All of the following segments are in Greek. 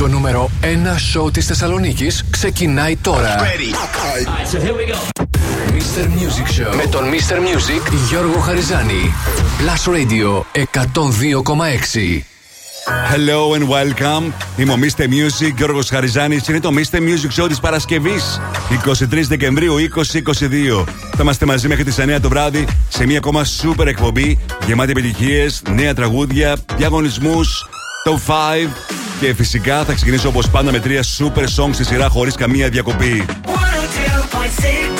Το νούμερο 1 σοου της Θεσσαλονίκης ξεκινάει τώρα. Ready. so here we go. Mr. Music Show με τον Mr. Music Γιώργο Χαριζάνη. Plus Radio 102,6. Hello and welcome. Είμαι ο Mr. Music, Γιώργος Χαριζάνης. Είναι το Mr. Music Show της Παρασκευής, 23 Δεκεμβρίου 2022. Θα είμαστε μαζί μέχρι τις 9 το βράδυ σε μια ακόμα super εκπομπή γεμάτη επιτυχίες, νέα τραγούδια, διαγωνισμούς, top 5 και φυσικά θα ξεκινήσω όπως πάντα με τρία super songs στη σειρά χωρίς καμία διακοπή. 102.6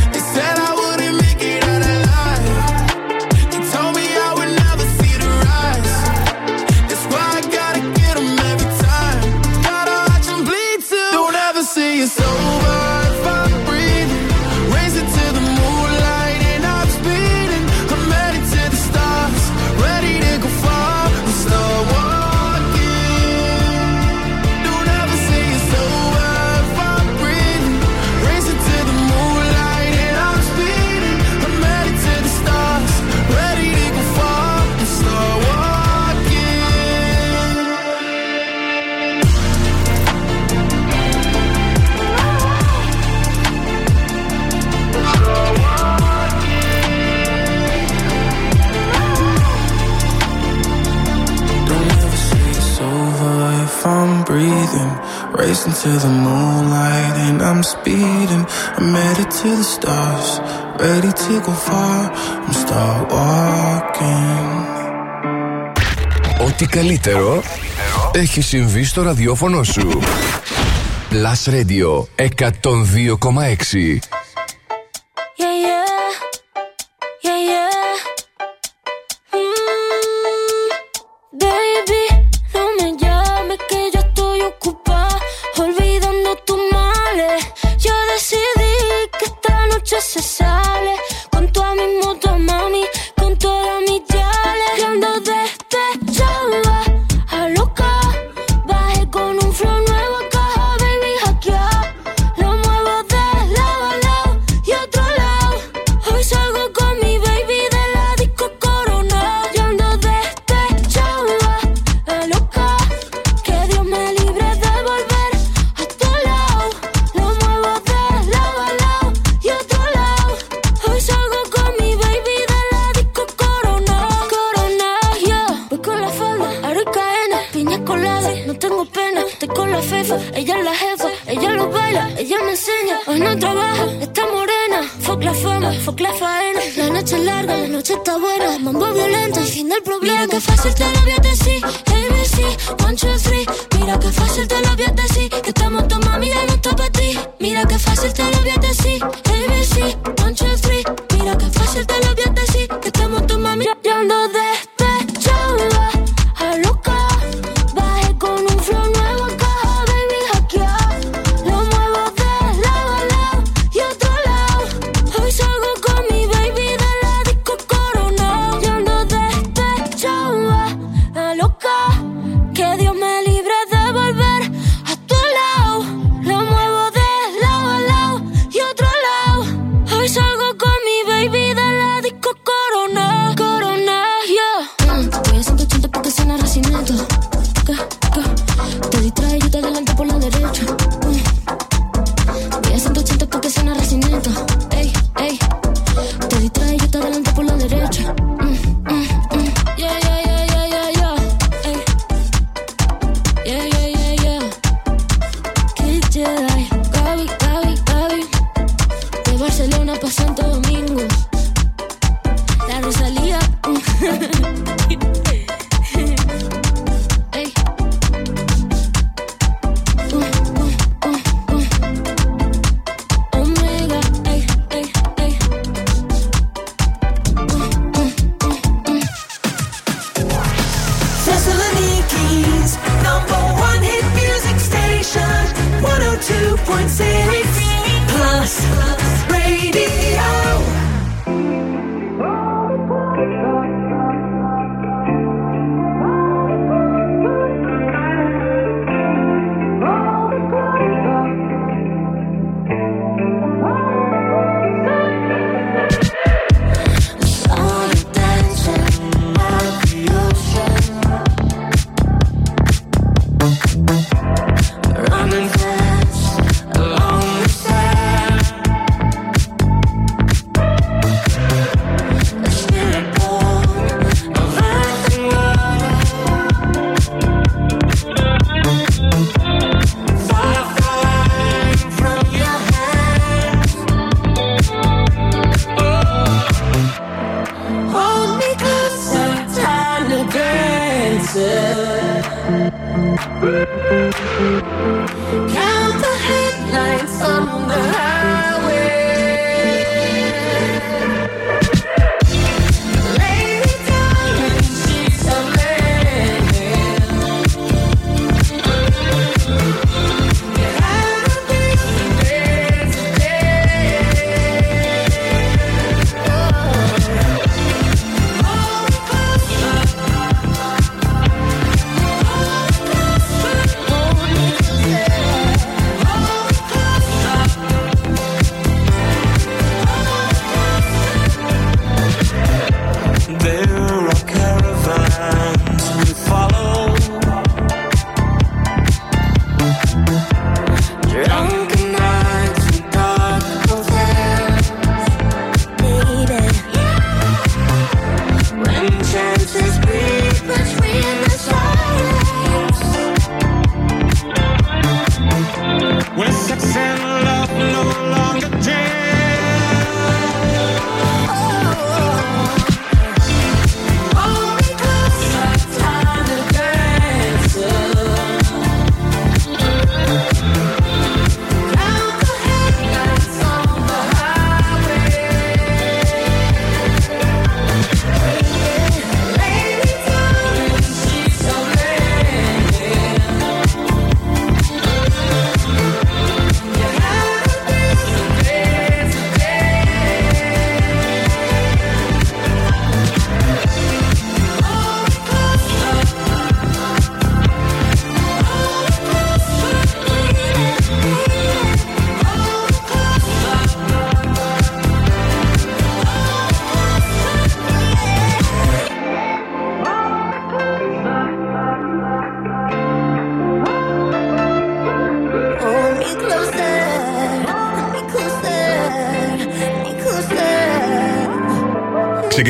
you so Racing to the moonlight and I'm speeding. I'm headed to the stars, ready to go far. I'm start walking. Ό,τι καλύτερο έχει συμβεί στο ραδιόφωνο σου. Plus Radio 102,6.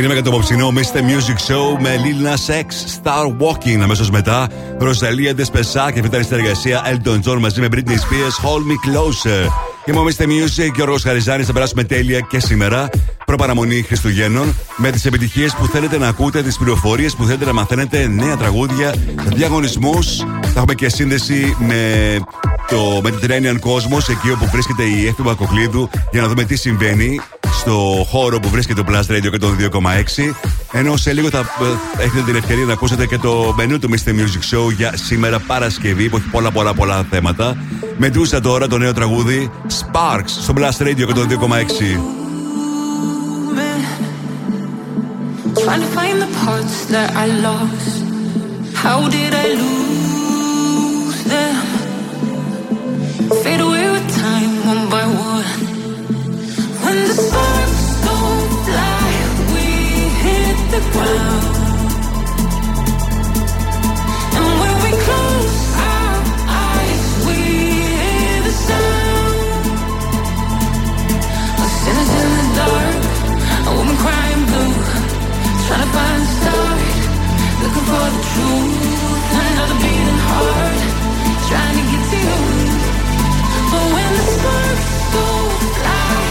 Ξεκινάμε για το απόψινό Mr. Music Show με Lil Nas X, Star Walking. Αμέσως μετά, Ροζαλία Ντεσπεσά και αυτή ήταν η συνεργασία Elton John μαζί με Britney Spears, Hold Me Closer. Είμαι ο Mr. Music και ο Ρος Χαριζάνης. Θα περάσουμε τέλεια και σήμερα. προπαραμονή Χριστουγέννων με τις επιτυχίες που θέλετε να ακούτε, τις πληροφορίες που θέλετε να μαθαίνετε, νέα τραγούδια, διαγωνισμούς. Θα έχουμε και σύνδεση με το Mediterranean Cosmos, εκεί όπου βρίσκεται η Εύη Μπακοκλίδου, για να δούμε τι συμβαίνει στο χώρο που βρίσκεται το Plus Radio και το 2,6. Ενώ σε λίγο θα ε, έχετε την ευκαιρία να ακούσετε και το μενού του Mr. Music Show για σήμερα Παρασκευή που έχει πολλά πολλά πολλά θέματα. Με τούσα τώρα το νέο τραγούδι Sparks στο Blast Radio και το 2,6. Trying to find the parts that I lost. How did I lose; But when we close our eyes, we hear the sparks go fly,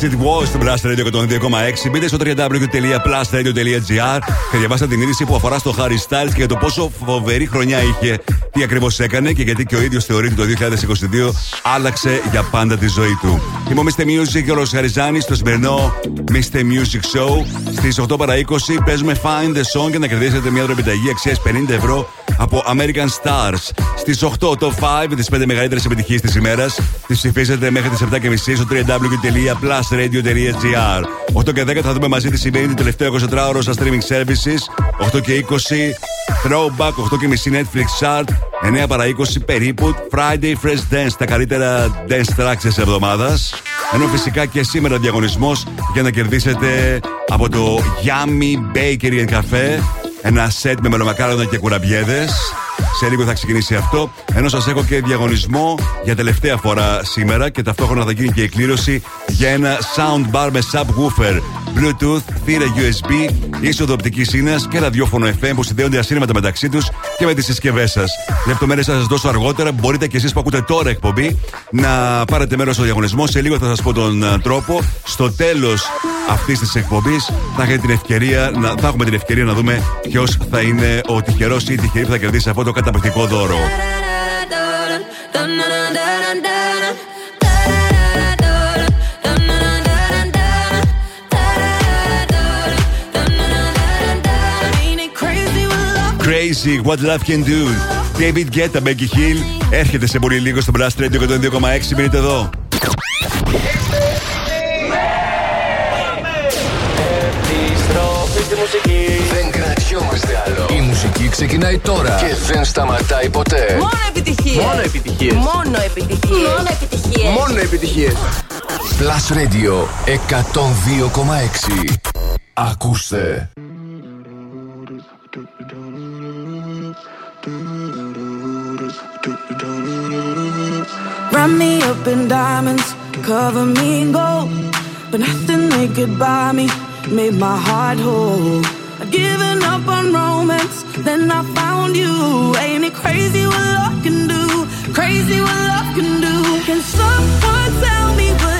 As it was στην Blast Radio 102,6. Μπείτε στο www.plusradio.gr και διαβάστε την είδηση που αφορά στο Harry Styles και για το πόσο φοβερή χρονιά είχε, τι ακριβώς έκανε και γιατί και ο ίδιος θεωρεί ότι το 2022 άλλαξε για πάντα τη ζωή του. Είμαι ο Mr. Music και ο Χαριζάνης στο σημερινό Mr. Music Show. Στις 8 παρα 20 παίζουμε Find the Song και να κερδίσετε μια δωρεπιταγή αξίας 50 ευρώ από American Stars. Στις 8 το 5 τις 5 μεγαλύτερες επιτυχίες της ημέρας τι ψηφίσετε μέχρι τις 7.30 στο www.plusradio.gr. 8 και 10 θα δούμε μαζί τι συμβαίνει το τελευταίο 24 ώρο στα streaming services. 8 και 20 Throwback, 8 και μισή Netflix Chart. 9 παρα 20 περίπου Friday Fresh Dance, τα καλύτερα dance tracks της εβδομάδας. Ενώ φυσικά και σήμερα διαγωνισμός για να κερδίσετε από το Yummy Bakery and Cafe ένα σετ με μελομακάρονα και κουραμπιέδες. Σε λίγο θα ξεκινήσει αυτό. Ενώ σας έχω και διαγωνισμό για τελευταία φορά σήμερα και ταυτόχρονα θα γίνει και η κλήρωση για ένα soundbar με subwoofer, Bluetooth, θύρα USB, είσοδο οπτικής σύνας και ραδιόφωνο FM που συνδέονται ασύρματα μεταξύ τους και με τις συσκευές σας. Λεπτομέρειες θα σας δώσω αργότερα. Μπορείτε και εσείς που ακούτε τώρα εκπομπή να πάρετε μέρος στο διαγωνισμό. Σε λίγο θα σας πω τον ε, τρόπο. Στο τέλος αυτής της εκπομπής θα, έχετε την ευκαιρία να, θα έχουμε την ευκαιρία να δούμε ποιος θα είναι ο τυχερός ή η τυχερή που θα κερδίσει αυτό το καταπληκτικό δώρο. Crazy What Love Can Do. David Guetta, Becky Hill. Έρχεται σε πολύ λίγο στο Blast Radio 102,6. Μείνετε εδώ. Επιστροφή στη μουσική. Δεν κρατιόμαστε άλλο. Η μουσική ξεκινάει τώρα και δεν σταματάει ποτέ. Μόνο επιτυχίες. Μόνο επιτυχίες. Μόνο επιτυχίες. Μόνο επιτυχίες. Μόνο επιτυχίες. Plus Radio 102,6. Ακούστε. Wrap me up in diamonds, cover me in gold. But nothing they could buy me made my heart whole. I'd given up on romance, then I found you. Ain't it crazy what love can do? Crazy what love can do. Can someone tell me what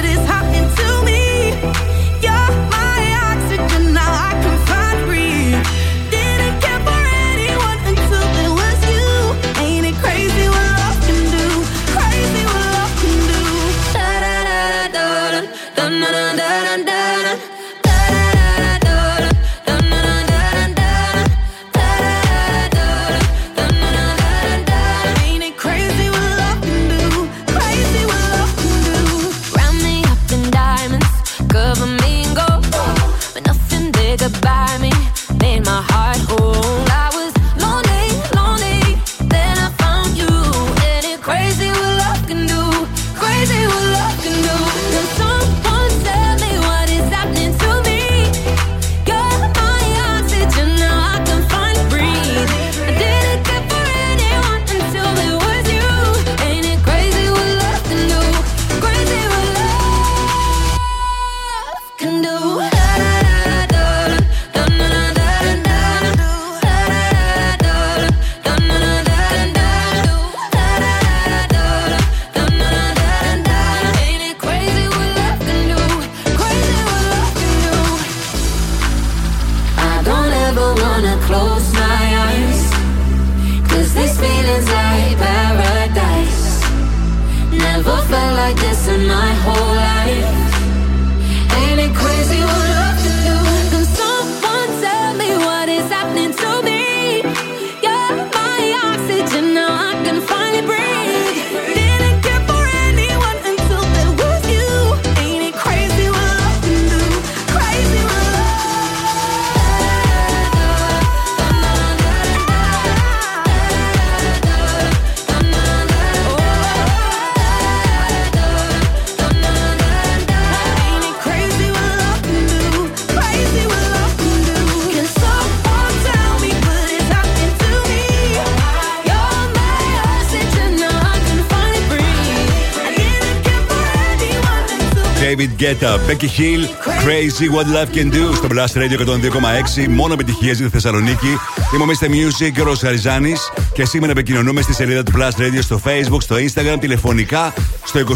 David Guetta, Becky Hill, Crazy What Love Can Do στο Blast Radio 102,6. Μόνο επιτυχίε για τη Θεσσαλονίκη. Είμαι ο Mr. Music και ο Χαριζάνη και σήμερα επικοινωνούμε στη σελίδα του Blast Radio στο Facebook, στο Instagram, τηλεφωνικά στο 2310 26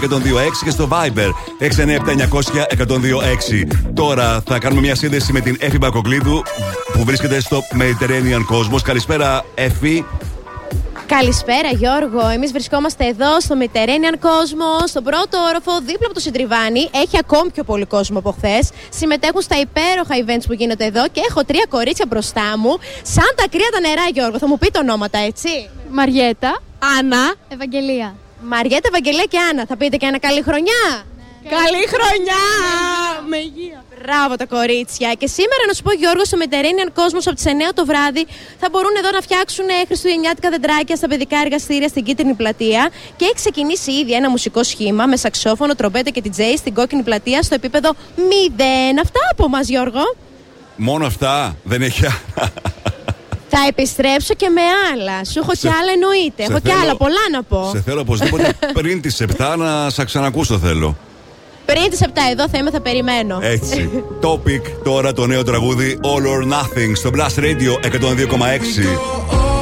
126 και στο Viber 697 Τώρα θα κάνουμε μια σύνδεση με την Εφη Μπακοκλίδου που βρίσκεται στο Mediterranean Cosmos. Καλησπέρα, Εφη. Καλησπέρα Γιώργο, εμείς βρισκόμαστε εδώ στο Mediterranean Κόσμο, στον πρώτο όροφο δίπλα από το Συντριβάνι. Έχει ακόμη πιο πολύ κόσμο από χθες. Συμμετέχουν στα υπέροχα events που γίνονται εδώ και έχω τρία κορίτσια μπροστά μου. Σαν τα κρύα τα νερά Γιώργο, θα μου πει τα ονόματα έτσι. Μαριέτα. Άννα. Ευαγγελία. Μαριέτα, Ευαγγελία και Άννα. Θα πείτε και ένα καλή χρονιά. Καλή χρονιά! Με υγεία. Μπράβο τα κορίτσια. Και σήμερα να σου πω, Γιώργος, στο Mediterranean Κόσμος από τις 9 το βράδυ θα μπορούν εδώ να φτιάξουν ε, χριστουγεννιάτικα δεντράκια στα παιδικά εργαστήρια στην κίτρινη πλατεία. Και έχει ξεκινήσει ήδη ένα μουσικό σχήμα με σαξόφωνο, τρομπέτα και DJ στην κόκκινη πλατεία στο επίπεδο 0. Αυτά από μας, Γιώργο. Μόνο αυτά δεν έχει. Θα επιστρέψω και με άλλα. Σου έχω Σε- και άλλα εννοείται. σε Έχω και θέλω- άλλα πολλά να πω. Σε θέλω οπωσδήποτε πριν τις 7 να σας ξανακούσω θέλω. Πριν τις 7 εδώ θα είμαι, θα περιμένω. Έτσι. Topic τώρα το νέο τραγούδι All or Nothing στο Blast Radio 102,6.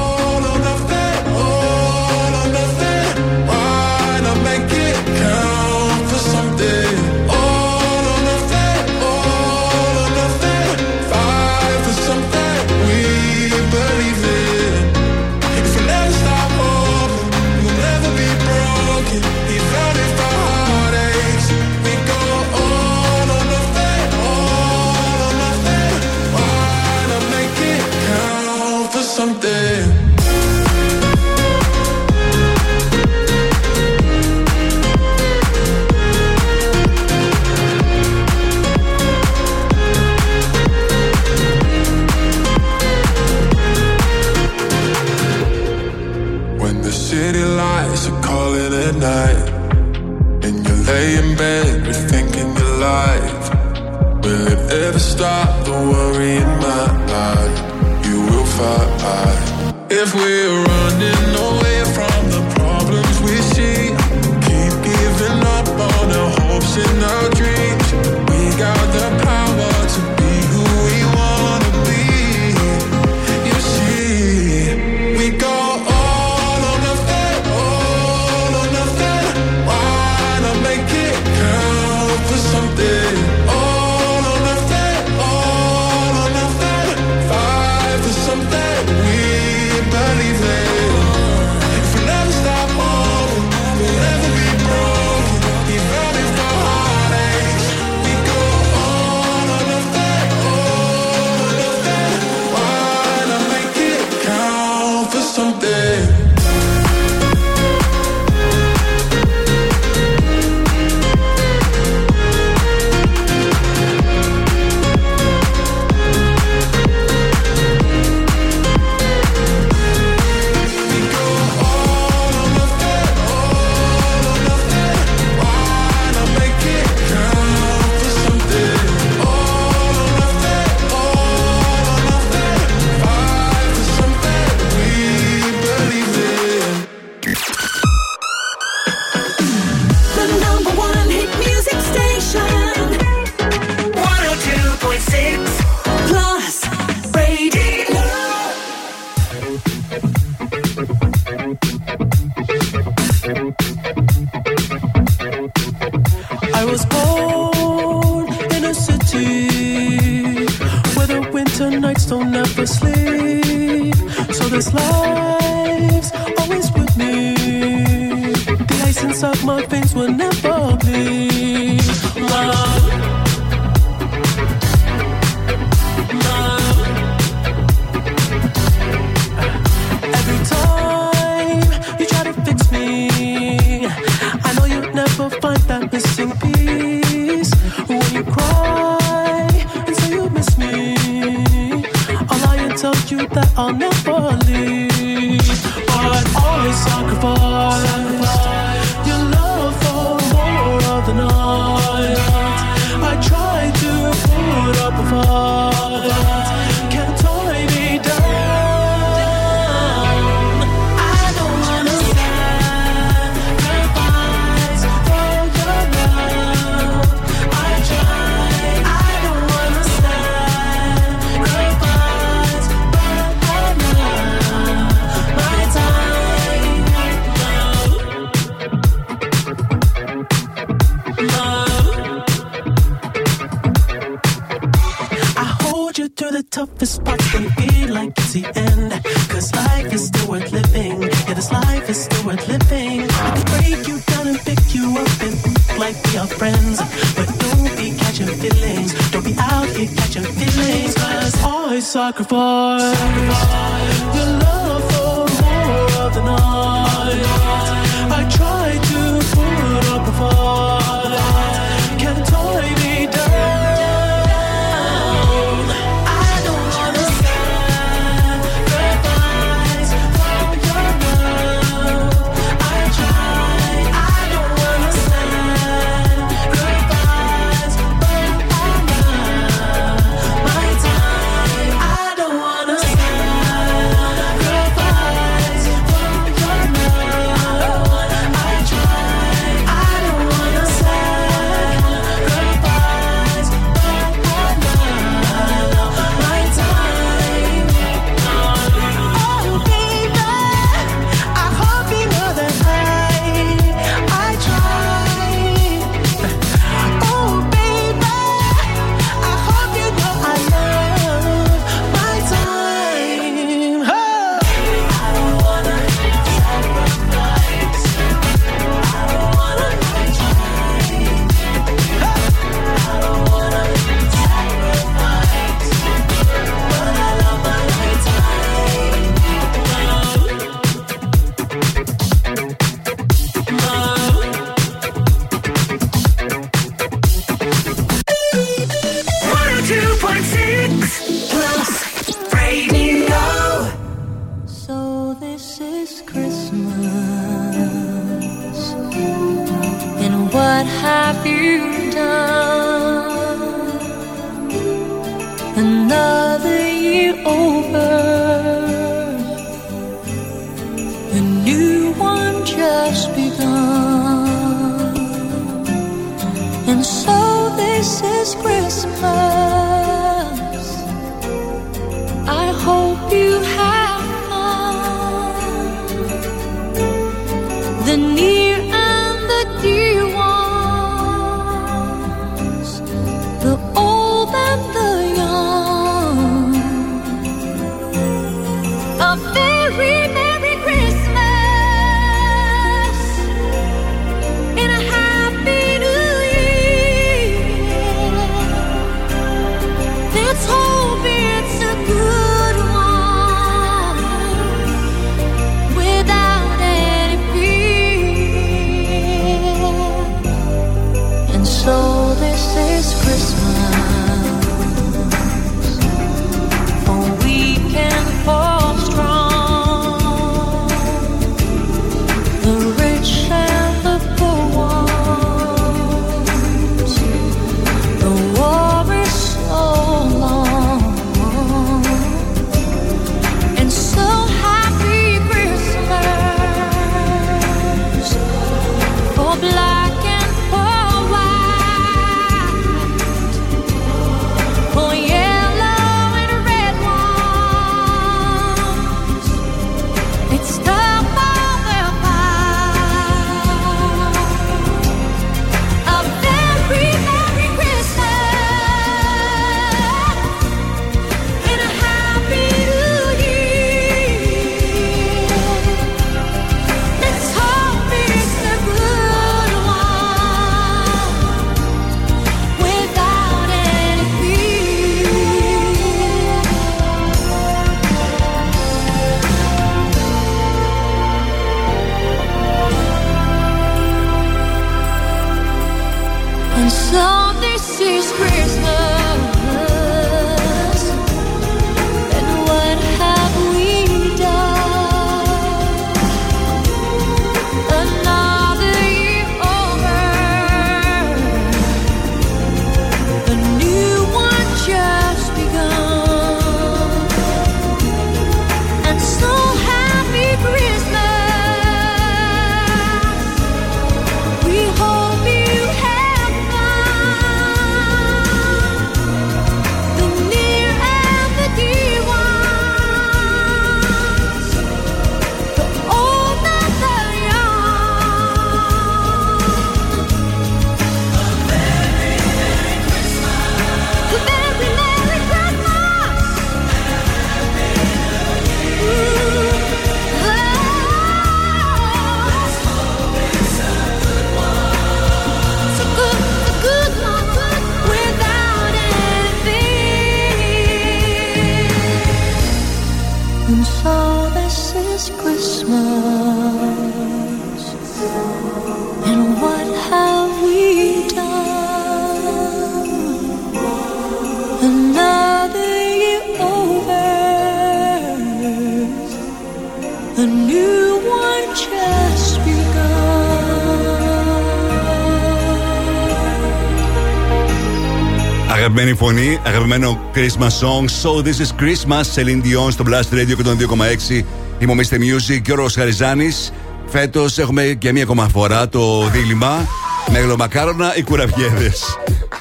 Christmas song. So this is Christmas, Celine Dion στο Blast Radio και τον 2,6. Είμαι ο Mr. Music και ο Ρος Χαριζάνης. Φέτος έχουμε και μία ακόμα φορά το δίλημα Μεγλομακάρονα ή κουραβιέδε.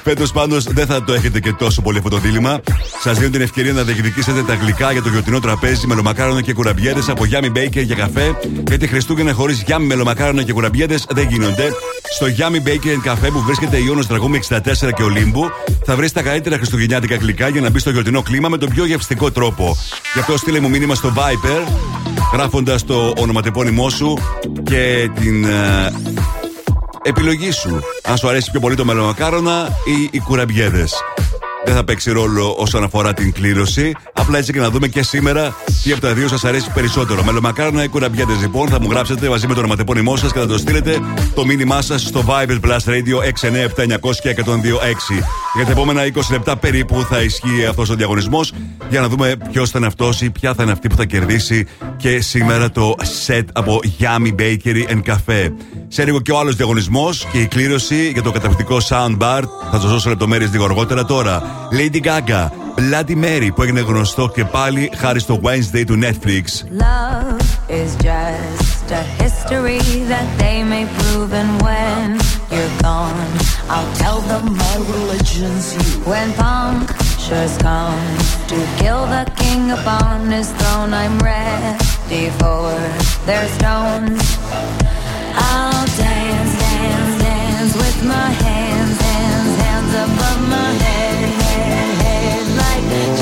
Φέτος πάντως δεν θα το έχετε και τόσο πολύ αυτό το δίλημα. Σας δίνω την ευκαιρία να διεκδικήσετε τα γλυκά για το γιορτινό τραπέζι μελομακάρονα και κουραμπιέδε από Γιάμι Baker για καφέ. Γιατί Χριστούγεννα χωρίς γιάμι μελομακάρονα και κουραμπιέδε δεν γίνονται. Στο Γιάμι Baker Café που βρίσκεται η Ιόνο Τραγούμη 64 και Ολύμπου θα βρεις τα καλύτερα χριστουγεννιάτικα γλυκά για να μπεις στο γιορτινό κλίμα με τον πιο γευστικό τρόπο. Γι' αυτό στείλε μου μήνυμα στο Viper γράφοντας το ονοματεπώνυμό σου και την ε, επιλογή σου. Αν σου αρέσει πιο πολύ το μελομακάρονα ή οι κουραμπιέδες. Δεν θα παίξει ρόλο όσον αφορά την κλήρωση. Απλά έτσι και να δούμε και σήμερα τι από τα δύο σας αρέσει περισσότερο. Μελομακάρονα ή κουραμπιέδε λοιπόν. Θα μου γράψετε μαζί με το ονοματεπώνυμό σας και θα το στείλετε το μήνυμά σας στο Viber Plus Radio 697-900 και 102.6. Για τα επόμενα 20 λεπτά περίπου θα ισχύει αυτός ο διαγωνισμός για να δούμε ποιος θα είναι αυτός ή ποια θα είναι αυτή που θα κερδίσει και σήμερα το set από Yummy Bakery and Cafe. Σε λίγο και ο άλλος διαγωνισμός και η κλήρωση για το καταπληκτικό soundbar. Θα σας δώσω λεπτομέρειες λίγο αργότερα τώρα. Lady Gaga, Bloody Mary που έγινε γνωστό και πάλι χάρη στο Wednesday του Netflix. Love is just a history that they may prove, and when you're gone, I'll tell them my religion's you. When punctures come to kill the king upon his throne, I'm ready for their stones. I'll dance, dance, dance with my hands, hands, hands above my head, head, just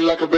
body like a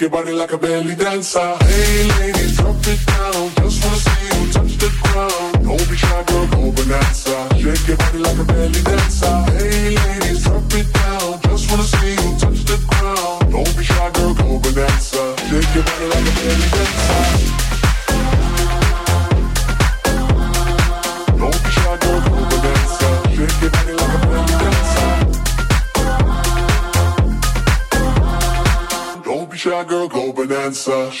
your body like a baby.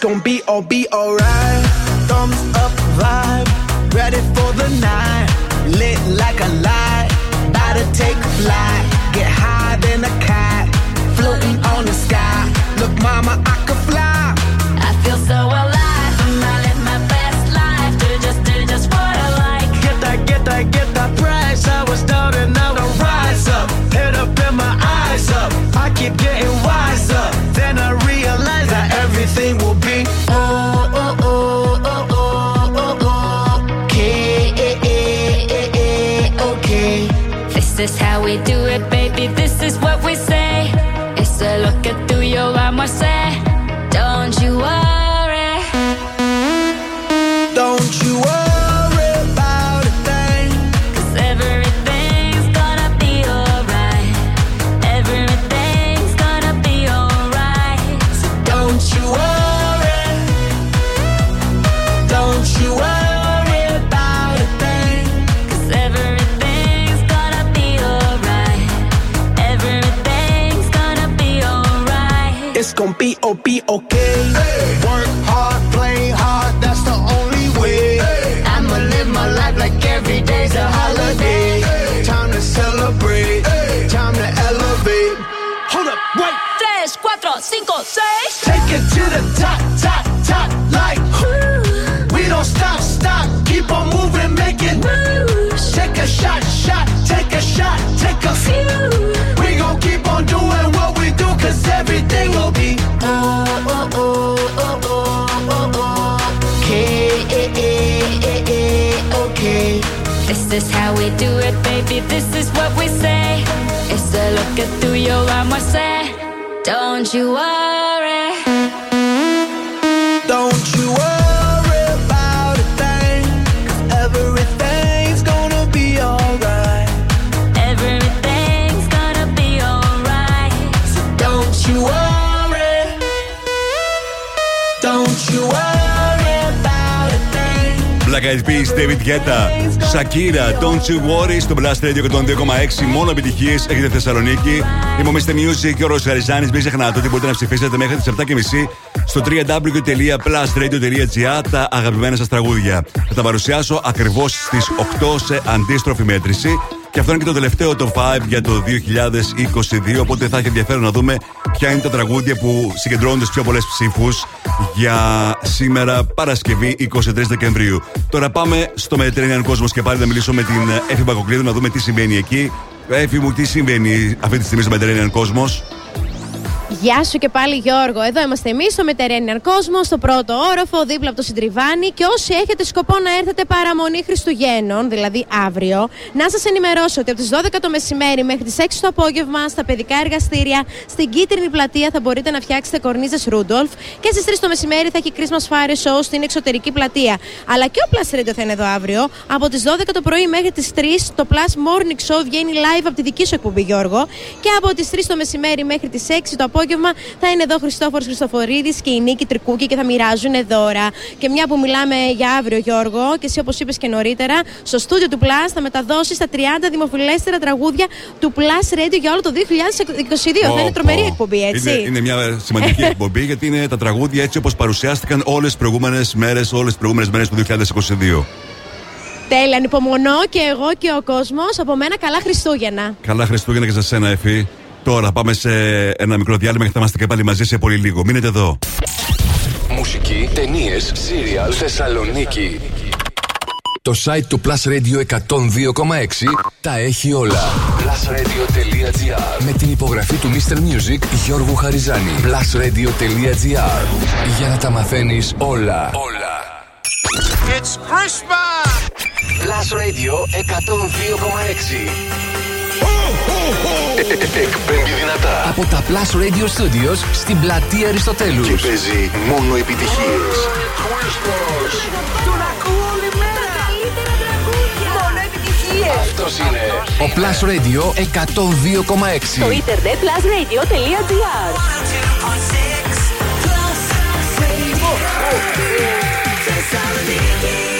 gonna be all be alright. Thumbs up vibe, ready for the night. Lit like a light, about to take flight. Get high than a kite, floating on the sky. Look, mama, I could what we say. It's the look at through your arm, I say. Don't you worry. Don't you worry about a thing, 'cause everything's gonna be alright. Everything's gonna be alright. So don't you worry. Don't you worry about a thing. Black Eyed Peas, David Guetta, Shakira, Don't You Worry στο Blast Radio 102,6. Μόνο επιτυχίες έχετε Θεσσαλονίκη. Είμαι ο Mr. Music και ο Ρος Χαριζάνη. Μην ξεχνάτε ότι μπορείτε να ψηφίσετε μέχρι τις 7.30 στο www.plusradio.gr τα αγαπημένα σας τραγούδια. Θα τα παρουσιάσω ακριβώς στις 8 σε αντίστροφη μέτρηση. Και αυτό είναι και το τελευταίο top 5 για το 2022. Οπότε θα έχει ενδιαφέρον να δούμε ποια είναι τα τραγούδια που συγκεντρώνουν τι πιο πολλές ψήφους για σήμερα Παρασκευή 23 Δεκεμβρίου. Τώρα πάμε στο Mediterranean Cosmos και πάλι να μιλήσω με την Εφη Μπακοκλίδου να δούμε τι συμβαίνει εκεί. Εφη μου, τι συμβαίνει αυτή τη στιγμή στο Mediterranean Cosmos. Γεια σου και πάλι Γιώργο. Εδώ είμαστε εμείς στο Μετερένιαν Κόσμο, στο πρώτο όροφο, δίπλα από το Συντριβάνι. Και όσοι έχετε σκοπό να έρθετε παραμονή Χριστουγέννων, δηλαδή αύριο, να σας ενημερώσω ότι από τις 12 το μεσημέρι μέχρι τις 6 το απόγευμα στα παιδικά εργαστήρια στην κίτρινη πλατεία θα μπορείτε να φτιάξετε κορνίζες Ρούντολφ. Και στις 3 το μεσημέρι θα έχει Christmas Fire Show στην εξωτερική πλατεία. Αλλά και ο Plus Radio θα είναι εδώ αύριο. Από τις 12 το πρωί μέχρι τις 3 το Plus Morning Show βγαίνει live από τη δική σου εκπομπή, Γιώργο. Και από τις 3 το μεσημέρι μέχρι τις 6 το απόγευμα θα είναι εδώ Χριστόφορος Χριστοφορίδης και η Νίκη Τρικούκη και θα μοιράζουν δώρα. Και μια που μιλάμε για αύριο, Γιώργο, και εσύ όπως είπες και νωρίτερα, στο στούντιο του Plus θα μεταδώσεις τα 30 δημοφιλέστερα τραγούδια του Plus Radio για όλο το 2022. θα είναι τρομερή εκπομπή, έτσι. Είναι, είναι μια σημαντική εκπομπή γιατί είναι τα τραγούδια έτσι όπως παρουσιάστηκαν όλες τις προηγούμενες μέρες, όλες τις προηγούμενες μέρες του 2022. Τέλεια, ανυπομονώ και εγώ και ο κόσμος. Από μένα, καλά Χριστούγεννα. Καλά Χριστούγεννα και σε σένα, Εφη. Τώρα πάμε σε ένα μικρό διάλειμμα και θα είμαστε και πάλι μαζί σε πολύ λίγο. Μείνετε εδώ. Μουσική, ταινίες, σύριαλ, Θεσσαλονίκη. Το site του Plus Radio 102,6 τα έχει όλα. Plusradio.gr Με την υπογραφή του Mr. Music Γιώργου Χαριζάνη. Plusradio.gr Για να τα μαθαίνεις όλα. Όλα. It's Christmas! Plus Radio 102,6 Εκπέμπει δυνατά από τα Plus Radio Studios στην πλατεία Αριστοτέλους και παίζει μόνο επιτυχίες. Τον ακούω όλη μέρα! Τα καλύτερα τραγούδια! Μόνο επιτυχίες! Αυτός είναι ο Plus Radio 102,6 Στο ίντερνετ plusradio.gr It's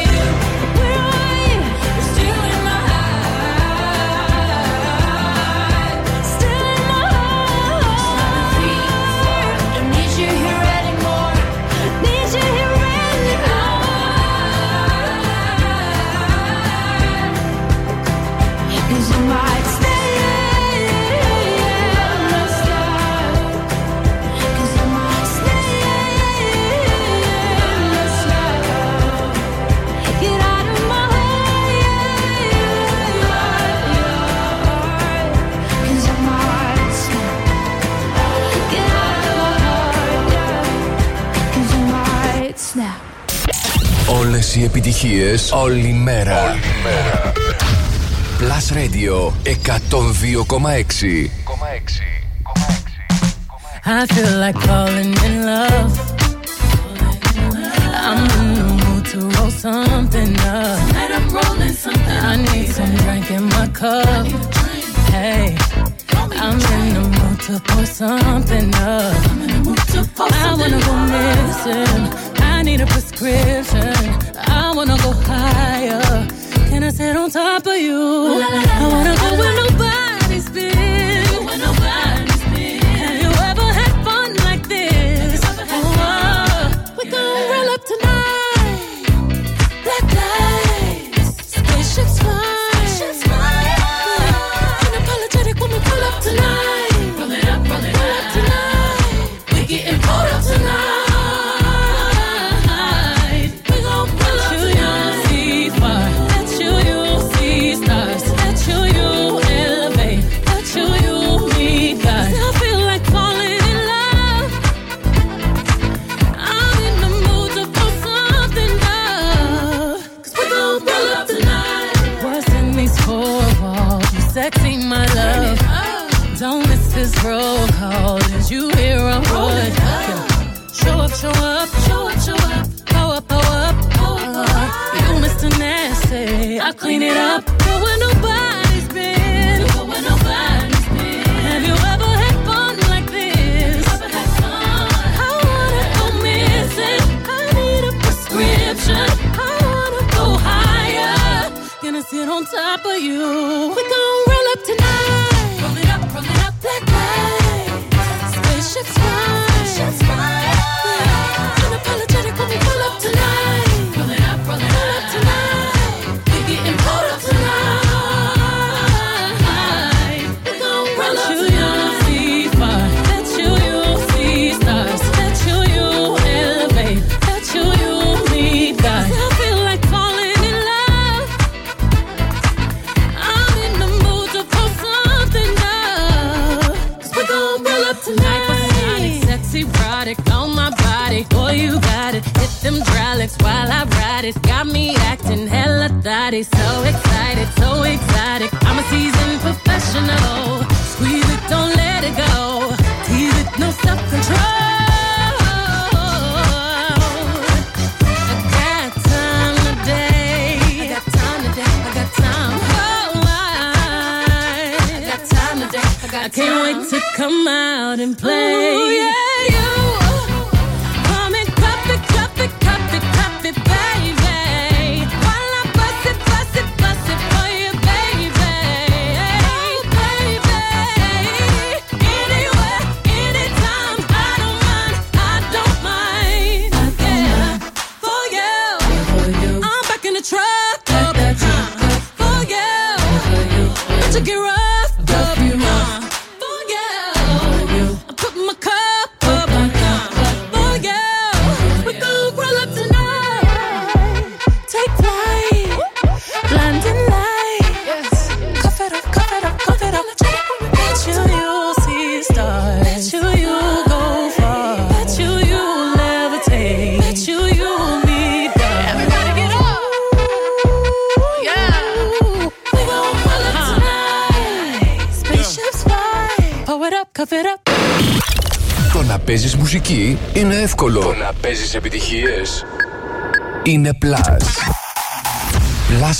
Οι επιτυχίε όλη μέρα. Όλη μέρα. Plus Radio 102,6. I feel like falling in love. I'm in the mood to roll something up. Tonight I'm rolling something. I need some drink in my cup. Hey, I'm in the mood to pour something up. I wanna go missing. I need a prescription. I wanna go higher. Can I sit on top of you? I wanna go with nobody.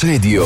Σε δύο.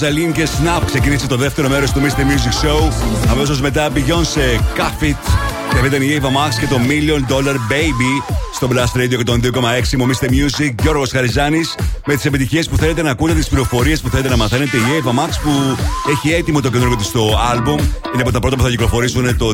Ροζαλίν και Snap ξεκίνησε το δεύτερο μέρος του Mr. Music Show. Αμέσως μετά Beyoncé, σε It. Και ήταν η Eva Max και το Million Dollar Baby στο Blast Radio και τον 2,6 μου Mr. Music. Γιώργος Χαριζάνης με τις επιτυχίες που θέλετε να ακούτε, τις πληροφορίες που θέλετε να μαθαίνετε. Η Eva Max που έχει έτοιμο το καινούργιο της στο album. Είναι από τα πρώτα που θα κυκλοφορήσουν το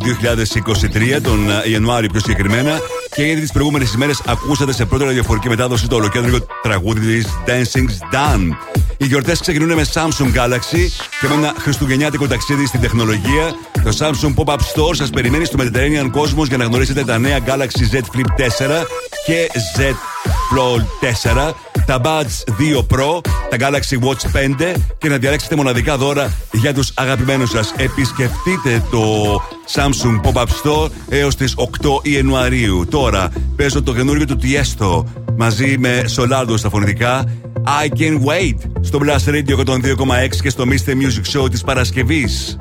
2023, τον Ιανουάριο πιο συγκεκριμένα. Και ήδη τις προηγούμενες ημέρες ακούσατε σε πρώτη ραδιοφορική μετάδοση το ολοκέντρο τραγούδι της Dancing's Done. Οι γιορτές ξεκινούν με Samsung Galaxy και με ένα χριστουγεννιάτικο ταξίδι στην τεχνολογία. Το Samsung Pop-Up Store σας περιμένει στο Mediterranean Cosmos για να γνωρίσετε τα νέα Galaxy Z Flip 4 και Z Flow 4, τα Buds 2 Pro, τα Galaxy Watch 5 και να διαλέξετε μοναδικά δώρα για τους αγαπημένους σας. Επισκεφτείτε το Samsung Pop-Up Store έως τις 8 Ιανουαρίου. Τώρα παίζω το καινούργιο του Tiesto μαζί με Solardo στα φωνητικά I Can Wait στο Blast Radio 102,6 και στο Mr. Music Show της Παρασκευής.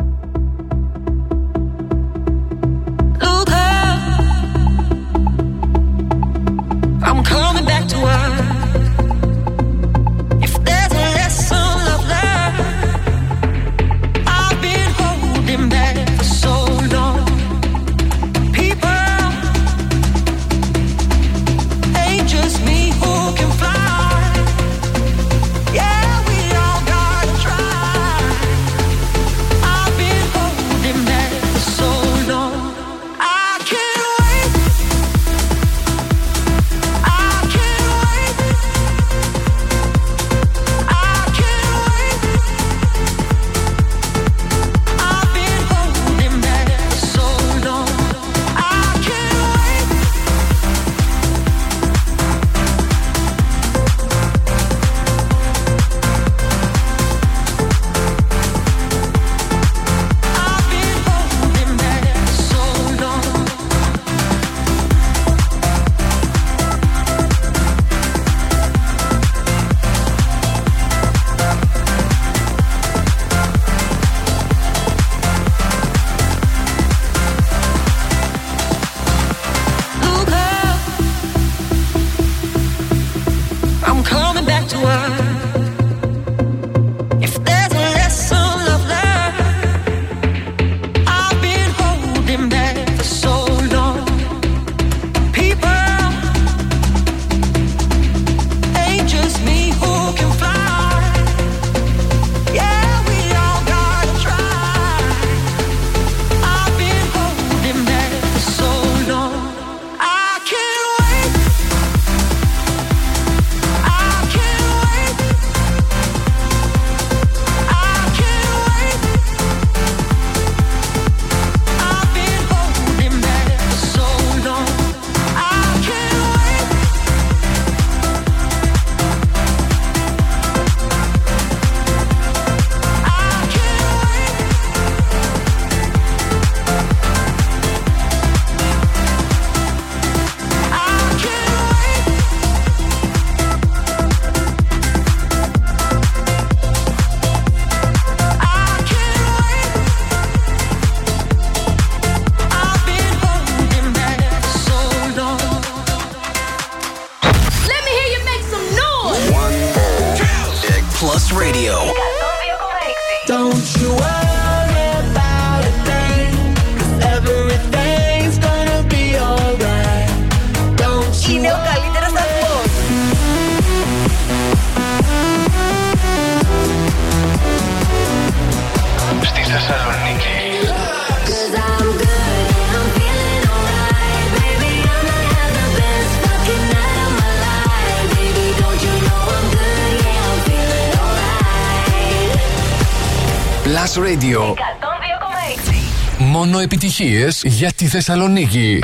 επιτυχίες για τη Θεσσαλονίκη.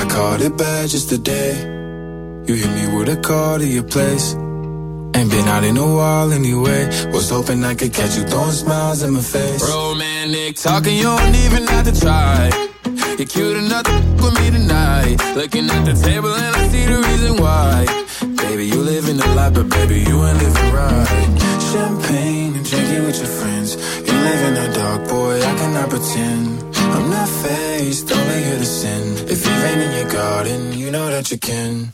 I caught it bad just today. You hit me with a call to your place. Ain't been out in a while anyway. Was hoping I could catch you throwing smiles in my face. Romantic talking, you don't even have to try. You're cute enough to f- with me tonight. Looking at the table and I see the reason why. Baby, you live in the light, but baby, you ain't living right. Champagne and drinking with your friends. You live in the dark, boy, I cannot pretend. I'm not faced, only here to sin. If you rain in your garden, you know that you can.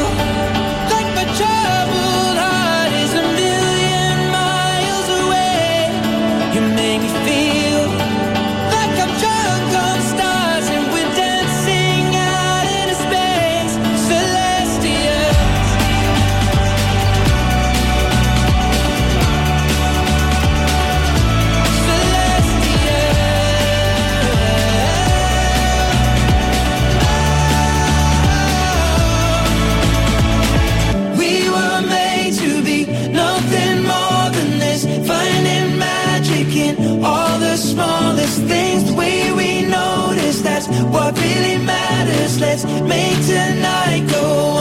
make tonight go on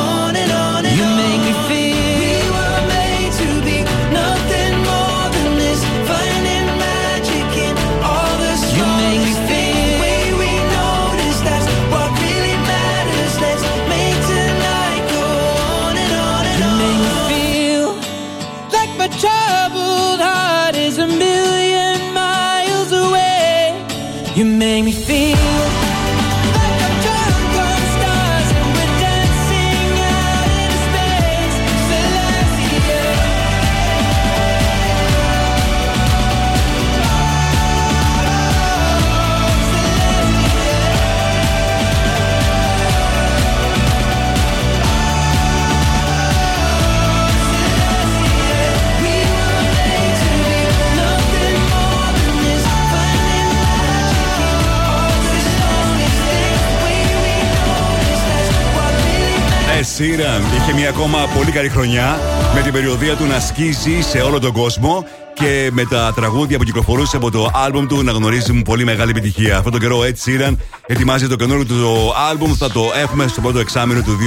Ε, Sheeran είχε μια ακόμα πολύ καλή χρονιά με την περιοδία του να σκίζει σε όλο τον κόσμο και με τα τραγούδια που κυκλοφορούσε από το άλμπουμ του να γνωρίζει πολύ μεγάλη επιτυχία. Αυτό τον καιρό ο Ed Sheeran ετοιμάζει το καινούργιο του άλμπουμ. Θα το έχουμε στο πρώτο εξάμεινο του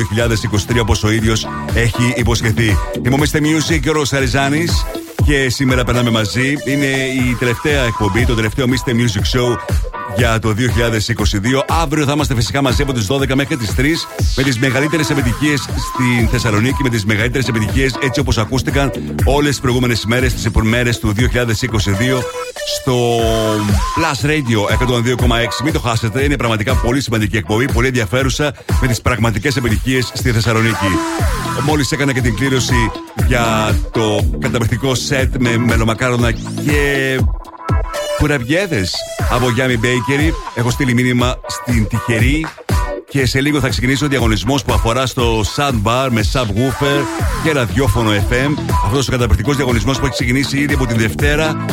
2023 όπως ο ίδιος έχει υποσχεθεί. Είμαι ο Mr. Music και ο Ρο Αριζάνη και σήμερα περνάμε μαζί. Είναι η τελευταία εκπομπή, το τελευταίο Mr. Music Show για το 2022. Αύριο θα είμαστε φυσικά μαζί από τις 12 μέχρι τις 3 με τις μεγαλύτερες επιτυχίες στην Θεσσαλονίκη, με τις μεγαλύτερες επιτυχίες έτσι όπως ακούστηκαν όλες τις προηγούμενες ημέρες, τις ημέρε του 2022 στο Plus Radio 102,6. Μην το χάσετε, είναι πραγματικά πολύ σημαντική εκπομπή, πολύ ενδιαφέρουσα με τις πραγματικές επιτυχίες στη Θεσσαλονίκη. Μόλις έκανα και την κλήρωση για το καταπληκτικό σετ με μελομακάρονα και κουραβιέδε από Γιάννη Μπέικερη. Έχω στείλει μήνυμα στην τυχερή και σε λίγο θα ξεκινήσει ο διαγωνισμός που αφορά στο Soundbar με subwoofer και ραδιόφωνο FM. Αυτός ο καταπληκτικός διαγωνισμός που έχει ξεκινήσει ήδη από την Δευτέρα.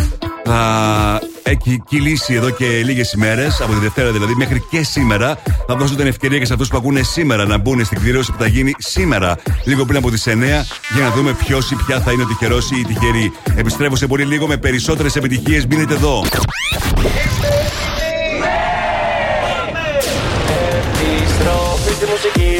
Θα έχει κυλήσει εδώ και λίγες ημέρες, από τη Δευτέρα δηλαδή μέχρι και σήμερα. Θα δώσω την ευκαιρία και σε αυτούς που ακούνε σήμερα να μπουν στην κλήρωση που θα γίνει σήμερα, λίγο πριν από τις 9, για να δούμε ποιος ή ποια θα είναι ο τυχερός ή η τυχερή. Επιστρέφω σε πολύ λίγο με περισσότερες επιτυχίες. Μείνετε εδώ. Επιστροφή στη μουσική.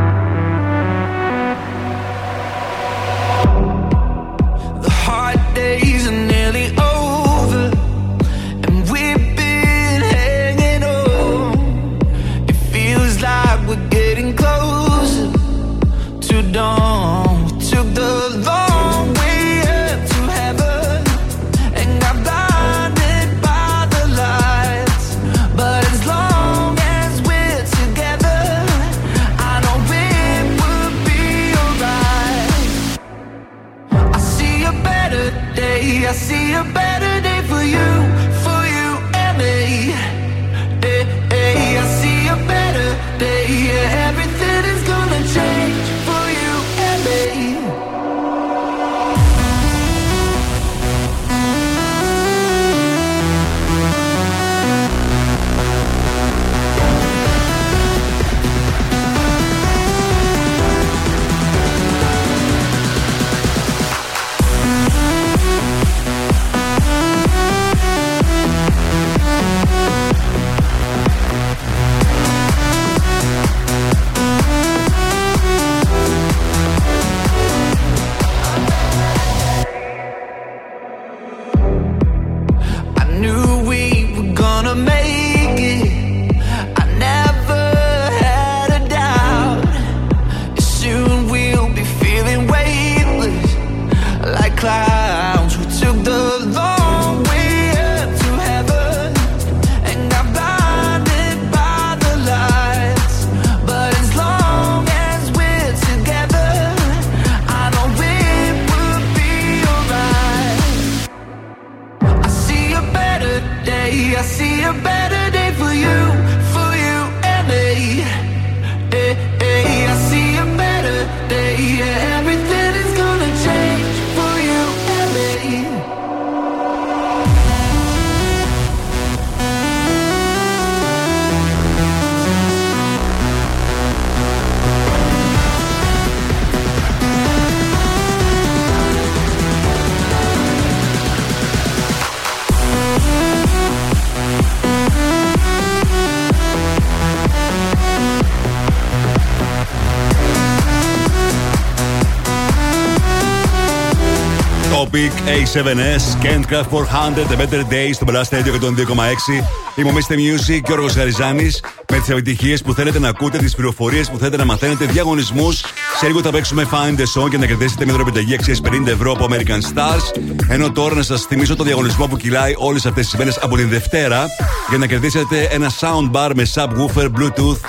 7S, Kent Craft 400, The Better days στο Blast Radio 102,6. Είμαι ο Mr. Music και ο Γαριζάνης με τις επιτυχίες που θέλετε να ακούτε, τις πληροφορίες που θέλετε να μαθαίνετε, διαγωνισμούς. Σε λίγο θα παίξουμε Find the Song και να κερδίσετε μια δρομηταγή αξίας 50 ευρώ από American Stars. Ενώ τώρα να σας θυμίσω το διαγωνισμό που κυλάει όλες αυτές τις μέρες από την Δευτέρα για να κερδίσετε ένα soundbar με subwoofer, Bluetooth,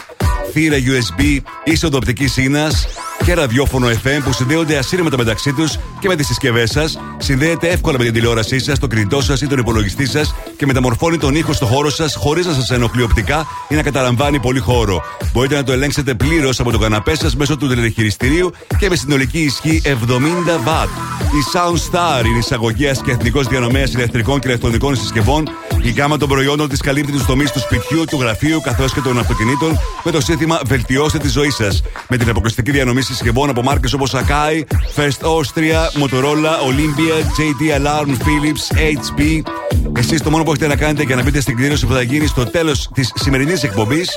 θύρα USB, είσοδο οπτικής σύνας και ραδιόφωνο FM που συνδέονται ασύρματα μεταξύ τους και με τις συσκευές σας. Συνδέεται εύκολα με την τηλεόρασή σας, το κινητό σας ή τον υπολογιστή σας και μεταμορφώνει τον ήχο στο χώρο σας χωρίς να σας ενοχλεί οπτικά ή να καταλαμβάνει πολύ χώρο. Μπορείτε να το ελέγξετε πλήρως από το καναπέ σας μέσω του τηλεχειριστηρίου και με συνολική ισχύ 70 W. Η Soundstar είναι εισαγωγέας και εθνικός διανομέας ηλεκτρικών και ηλεκτρονικών συσκευών. Η γάμα των προϊόντων της καλύπτει του τομεί του σπιτιού, του γραφείου καθώς και των αυτοκινήτων με το σύνθημα Βελτιώστε τη ζωή σας. Με την αποκλειστική διανομή συσκευών από μάρκες όπως Akai, First Austria, Motorola, Olympia, JD Alarm, Philips, HP. Εσείς το μόνο που έχετε να κάνετε για να μπείτε στην κλήρωση που θα γίνει στο τέλος της σημερινής εκπομπής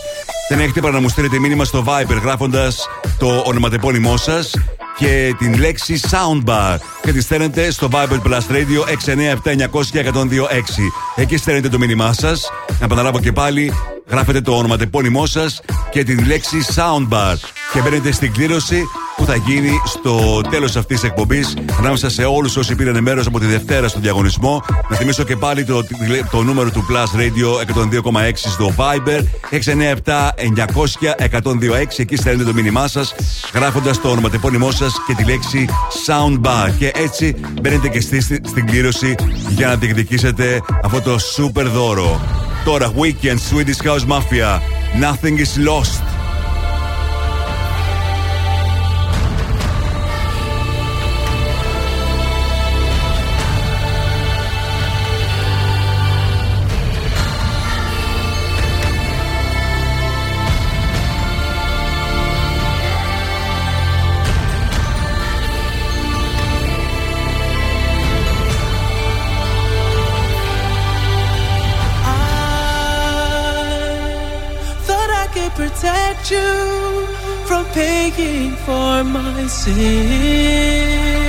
δεν έχετε παρά να μου στείλετε μήνυμα στο Viber γράφοντας το ονοματεπώνυμό σας και την λέξη Soundbar και τη στέλνετε στο Viber Plus Radio 697-900-1026. Εκεί στέλνετε το μήνυμά σας. Να επαναλάβω και πάλι, γράφετε το ονοματεπώνυμό σας και την λέξη Soundbar και μπαίνετε στην κλήρωση που θα γίνει στο τέλος αυτής της εκπομπής ανάμεσα σε όλους όσοι πήραν μέρος από τη Δευτέρα στο διαγωνισμό. Να θυμίσω και πάλι το, το νούμερο του Plus Radio 102,6 στο Viber 697-900-1026. Εκεί στέλνετε το μήνυμά σας γράφοντας το ονοματεπώνυμό σας και τη λέξη Soundbar. Και έτσι μπαίνετε και στη, στην κλήρωση για να διεκδικήσετε αυτό το super δώρο. Τώρα, Weekend Swedish House Mafia. Nothing is lost. You from paying for my sins.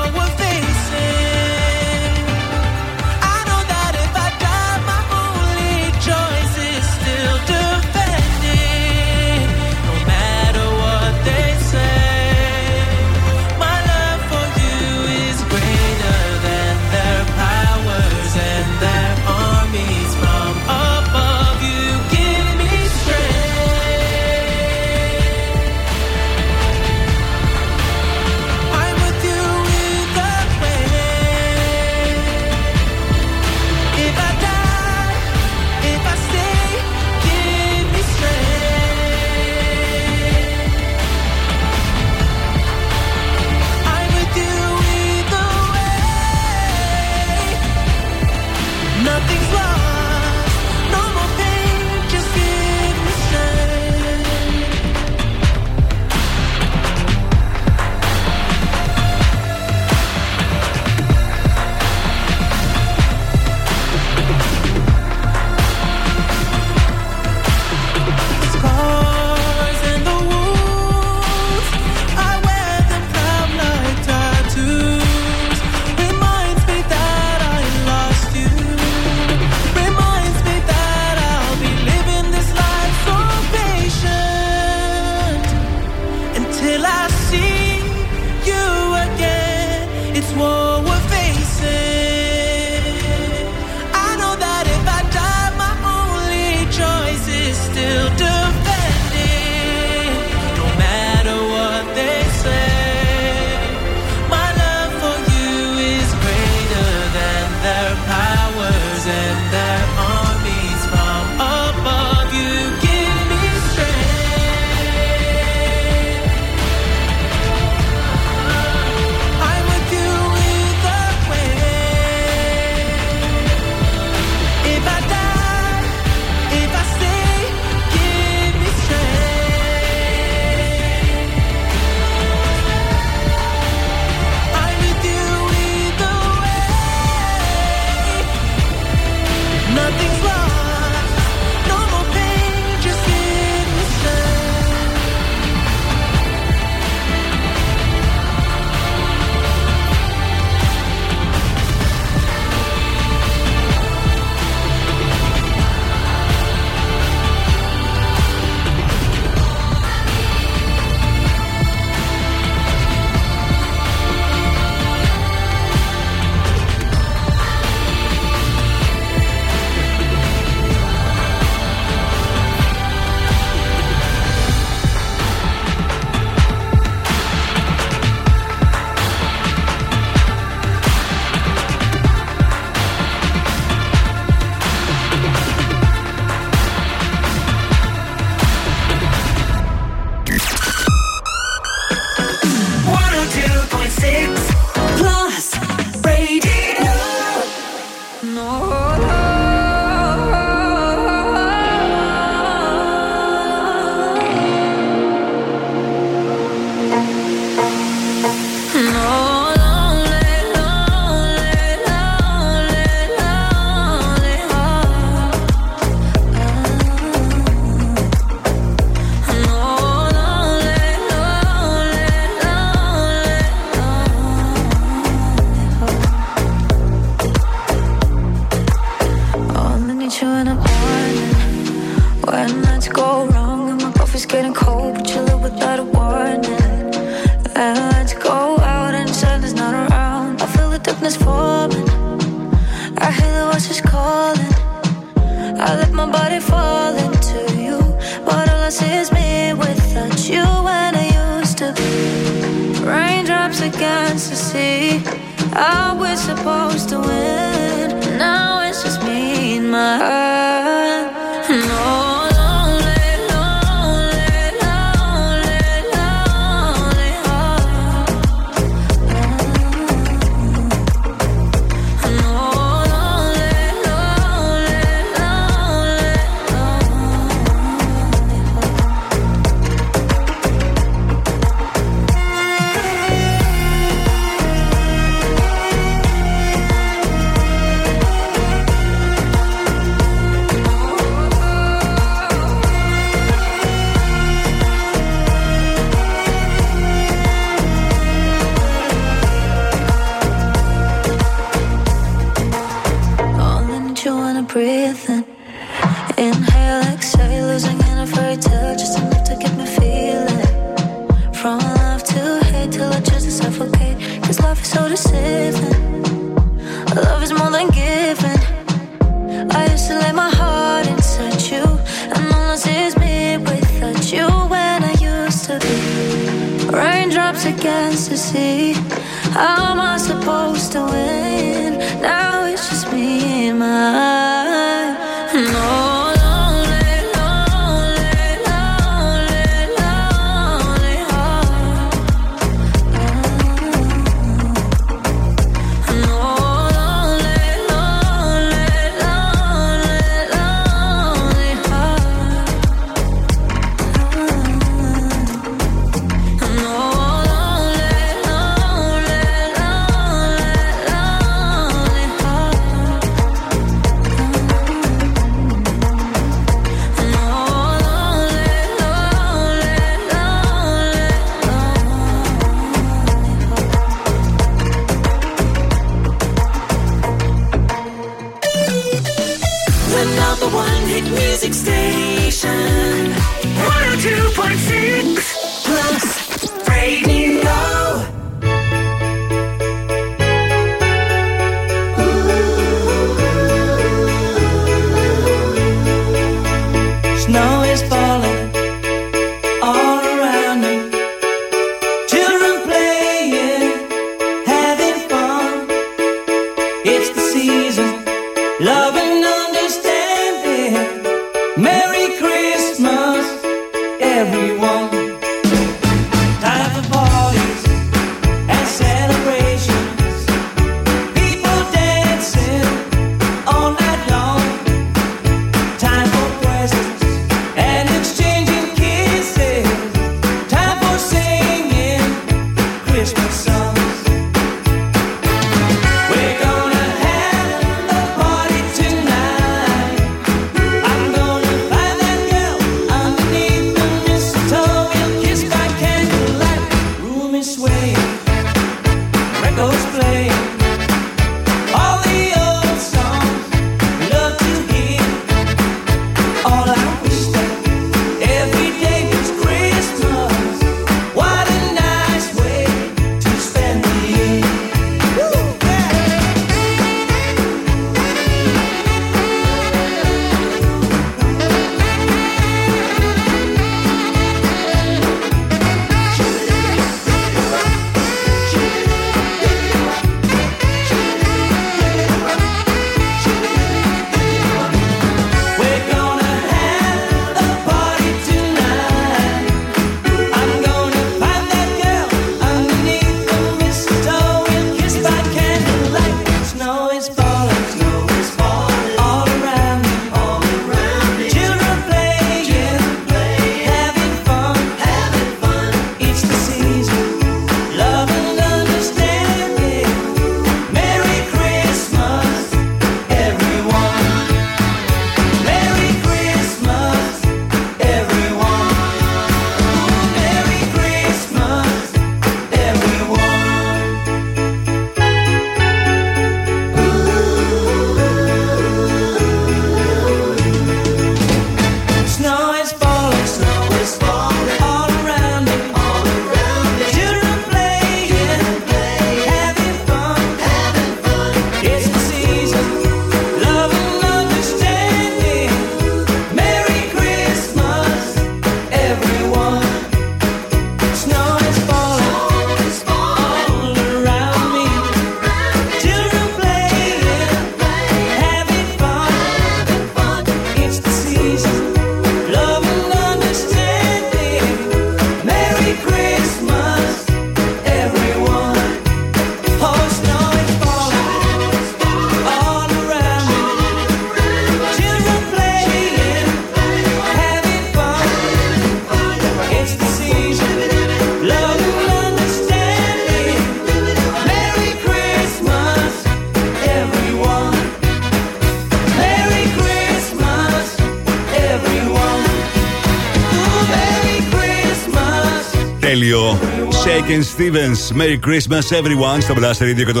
Shaken Stevens, Merry Christmas everyone στο Blast Radio 102,6.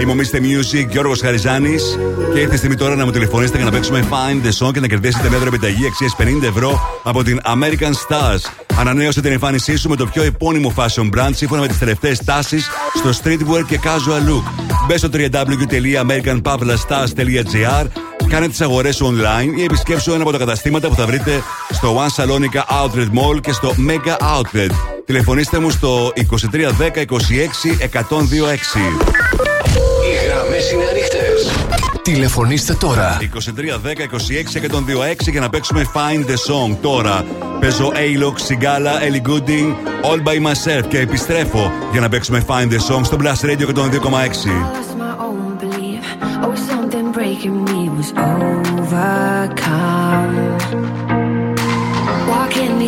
Είμαι ο Mr. Music, Γιώργος Χαριζάνης και ήρθε η στιγμή τώρα να μου τηλεφωνήσετε για να παίξουμε Find the Song και να κερδίσετε μια επιταγή αξίας 50 ευρώ από την American Stars. Ανανέωσε την εμφάνισή σου με το πιο επώνυμο fashion brand σύμφωνα με τις τελευταίες τάσεις στο streetwear και casual look. Μπες στο www.americanpavlastars.gr Κάνε τις αγορές σου online ή επισκέψου ένα από τα καταστήματα που θα βρείτε στο One Salonica Outlet Mall και στο Mega Outlet. Τηλεφωνήστε μου στο 2310 26 126. Οι γραμμές είναι ανοιχτές. Τηλεφωνήστε τώρα. 2310 26 126 για να παίξουμε Find the Song. Τώρα παίζω A-Lock, Sigala, Ellie Gooding, All by Myself και επιστρέφω για να παίξουμε Find the Song στο Blast Radio 102,6.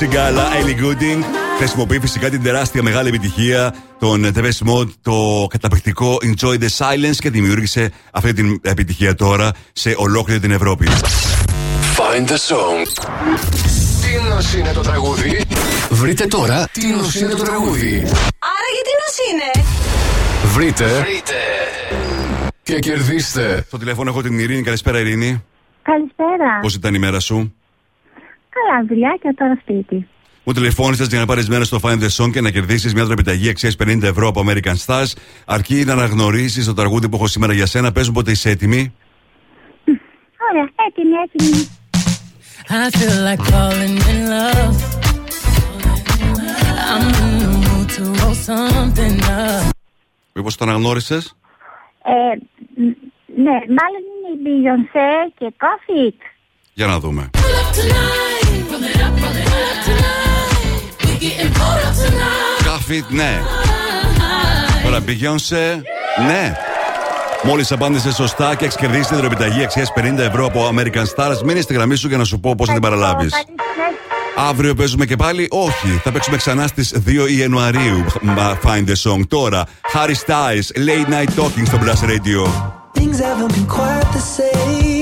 myself. Hey, Lox, Sigala, Ellie Gooding. Χρησιμοποιεί φυσικά την τεράστια μεγάλη επιτυχία των TV Mod, το καταπληκτικό Enjoy the Silence και δημιούργησε αυτή την επιτυχία τώρα σε ολόκληρη την Ευρώπη. Find the song. Τι νος είναι το τραγούδι; Βρείτε τώρα τι νος είναι το τραγούδι. Άρα γιατί νος είναι; Βρείτε. Βρείτε. Και κερδίστε. Στο τηλέφωνο έχω την Ειρήνη. Καλησπέρα, Ειρήνη. Καλησπέρα. Πώς ήταν η μέρα σου; Καλά, δουλειά και τώρα σπίτι. Μου τηλεφώνησες για να πάρεις μέρος στο Find the Song και να κερδίσεις μια τραπεταγή αξίας 50 ευρώ από American Stars. Αρκεί να αναγνωρίσεις το τραγούδι που έχω σήμερα για σένα. Πες μου πότε είσαι έτοιμη. Ωραία, έτοιμη, έτοιμη. I feel like falling in love. I'm in the mood to roll something up. Μήπως το αναγνώρισες; Ε, μ, ναι, μάλλον είναι η Beyoncé και Coffee It. Για να δούμε. Pull up tonight. Roll it up, roll it up tonight. We getting pulled up tonight. Κάφιτ, ναι. Τώρα Beyoncé, ναι. Μόλις απάντησε σωστά και έχεις κερδίσει την τροπιταγή αξίας 50 ευρώ από American Stars, μείνε στη γραμμή σου για να σου πω πώς θα την παραλάβεις. Αύριο παίζουμε και πάλι. Όχι, θα παίξουμε ξανά στις 2 Ιανουαρίου. Μα, Find the song τώρα. Harry Styles, Late Night Talking στο Blast Radio. Things haven't been quite the same.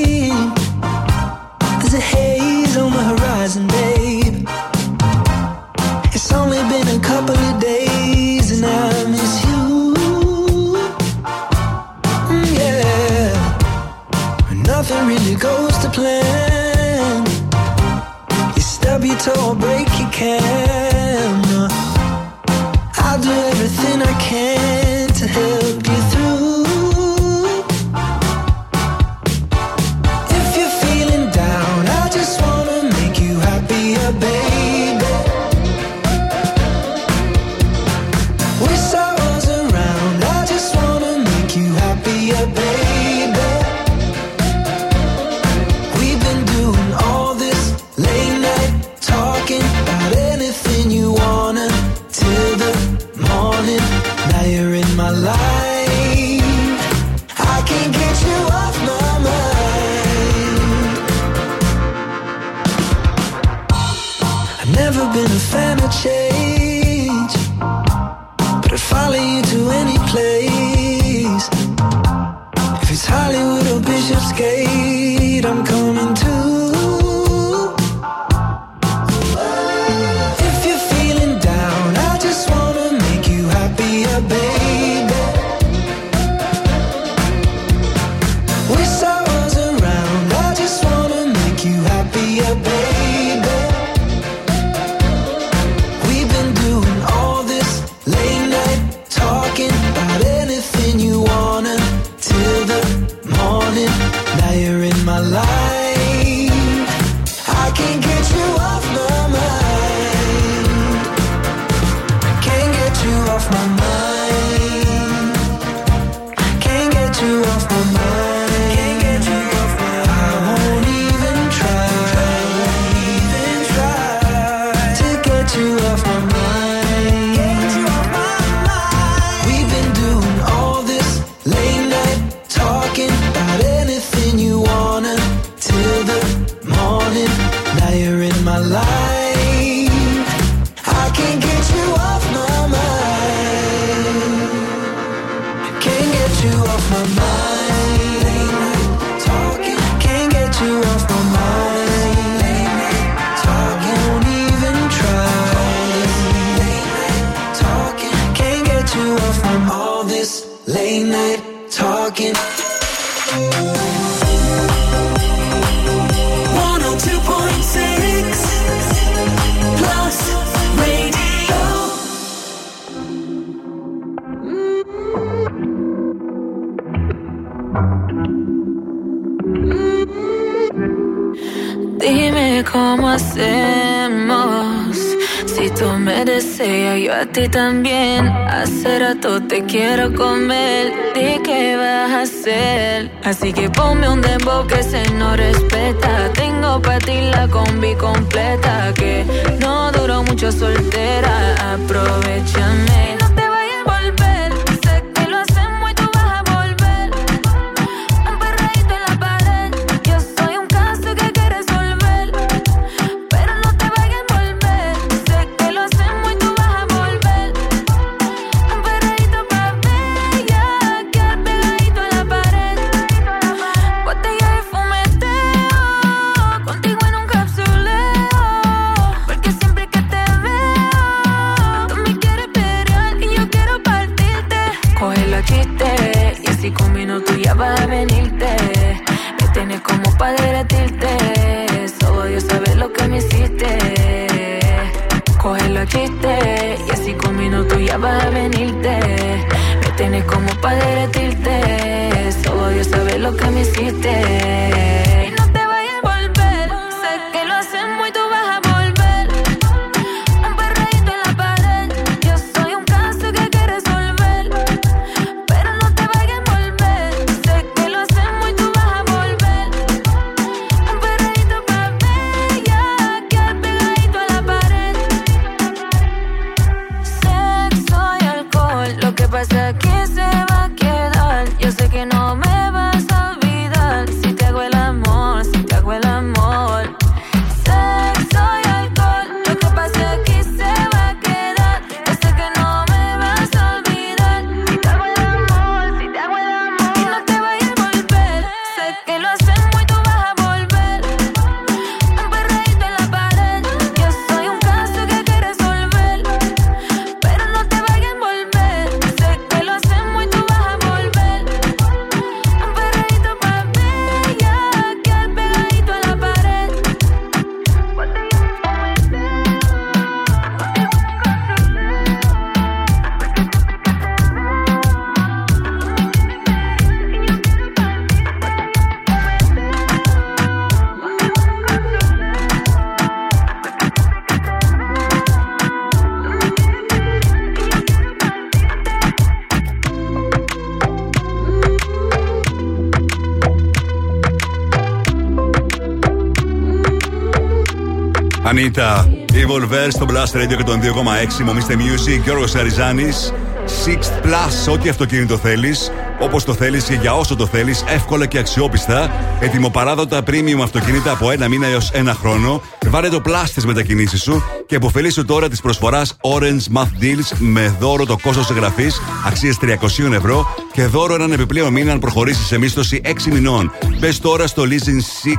There's a haze on the horizon, babe. It's only been a couple of days, and I miss you. Mm, yeah, nothing really goes to plan. You stub your toe, or break your camera. I'll do everything I can también. Hace rato te quiero Ανίτα, Evil Verse στο Blast Radio και τον 2,6 Μομίστε Music, Γιώργος Σαριζάνης. 6 Plus, ό,τι αυτοκίνητο θέλεις όπως το θέλεις και για όσο το θέλεις εύκολα και αξιόπιστα. Ετοιμοπαράδοτα premium αυτοκίνητα από ένα μήνα έως ένα χρόνο. Βάλε το Plus στις μετακινήσεις σου και αποφελήσου τώρα της προσφοράς Orange Math Deals με δώρο το κόστος εγγραφής αξίες 300 ευρώ και δώρο έναν επιπλέον μήνα αν προχωρήσεις σε μίσθωση 6 μηνών. Μπες τώρα στο Leasing 6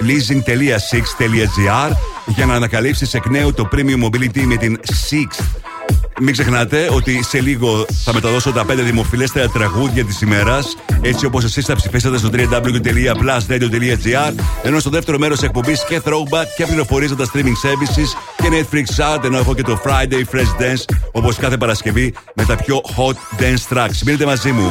leasing.six.gr για να ανακαλύψεις εκ νέου το Premium Mobility με την Six. Μην ξεχνάτε ότι σε λίγο θα μεταδώσω τα 5 δημοφιλέστερα τραγούδια της ημέρας έτσι όπως εσείς θα ψηφίσατε στο www.plusradio.gr ενώ στο δεύτερο μέρος εκπομπής και throwback και πληροφορίες για τα streaming services και Netflix Chart ενώ έχω και το Friday Fresh Dance όπως κάθε Παρασκευή με τα πιο hot dance tracks. Μείνετε μαζί μου.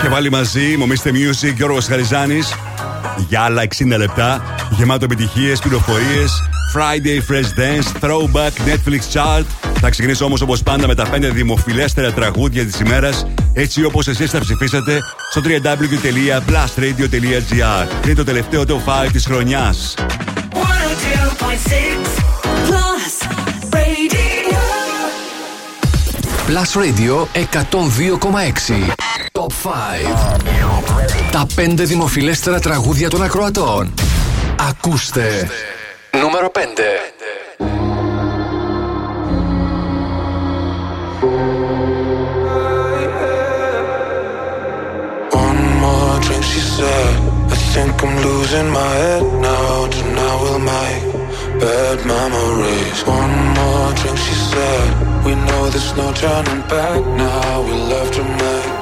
Και πάλι μαζί, Μομίστε Music, Γιώργος Χαριζάνης για άλλα 60 λεπτά, γεμάτο επιτυχίες, πληροφορίες, Friday Fresh Dance, Throwback, Netflix Chart. Θα ξεκινήσω όμως όπως πάντα με τα 5 δημοφιλέστερα τραγούδια της ημέρας, έτσι όπως εσείς θα ψηφίσατε στο www.plusradio.gr. Είναι το τελευταίο top 5 της χρονιάς. 102.6 Plus Radio. Plus Radio 102,6. Τα πέντε δημοφιλέστερα τραγούδια των ακροατών. Ακούστε. Νούμερο 5. One more drink, think I'm losing my head now. Tonight we'll make bad memories. One more drink, she said. We know there's no turning back now. We love to make.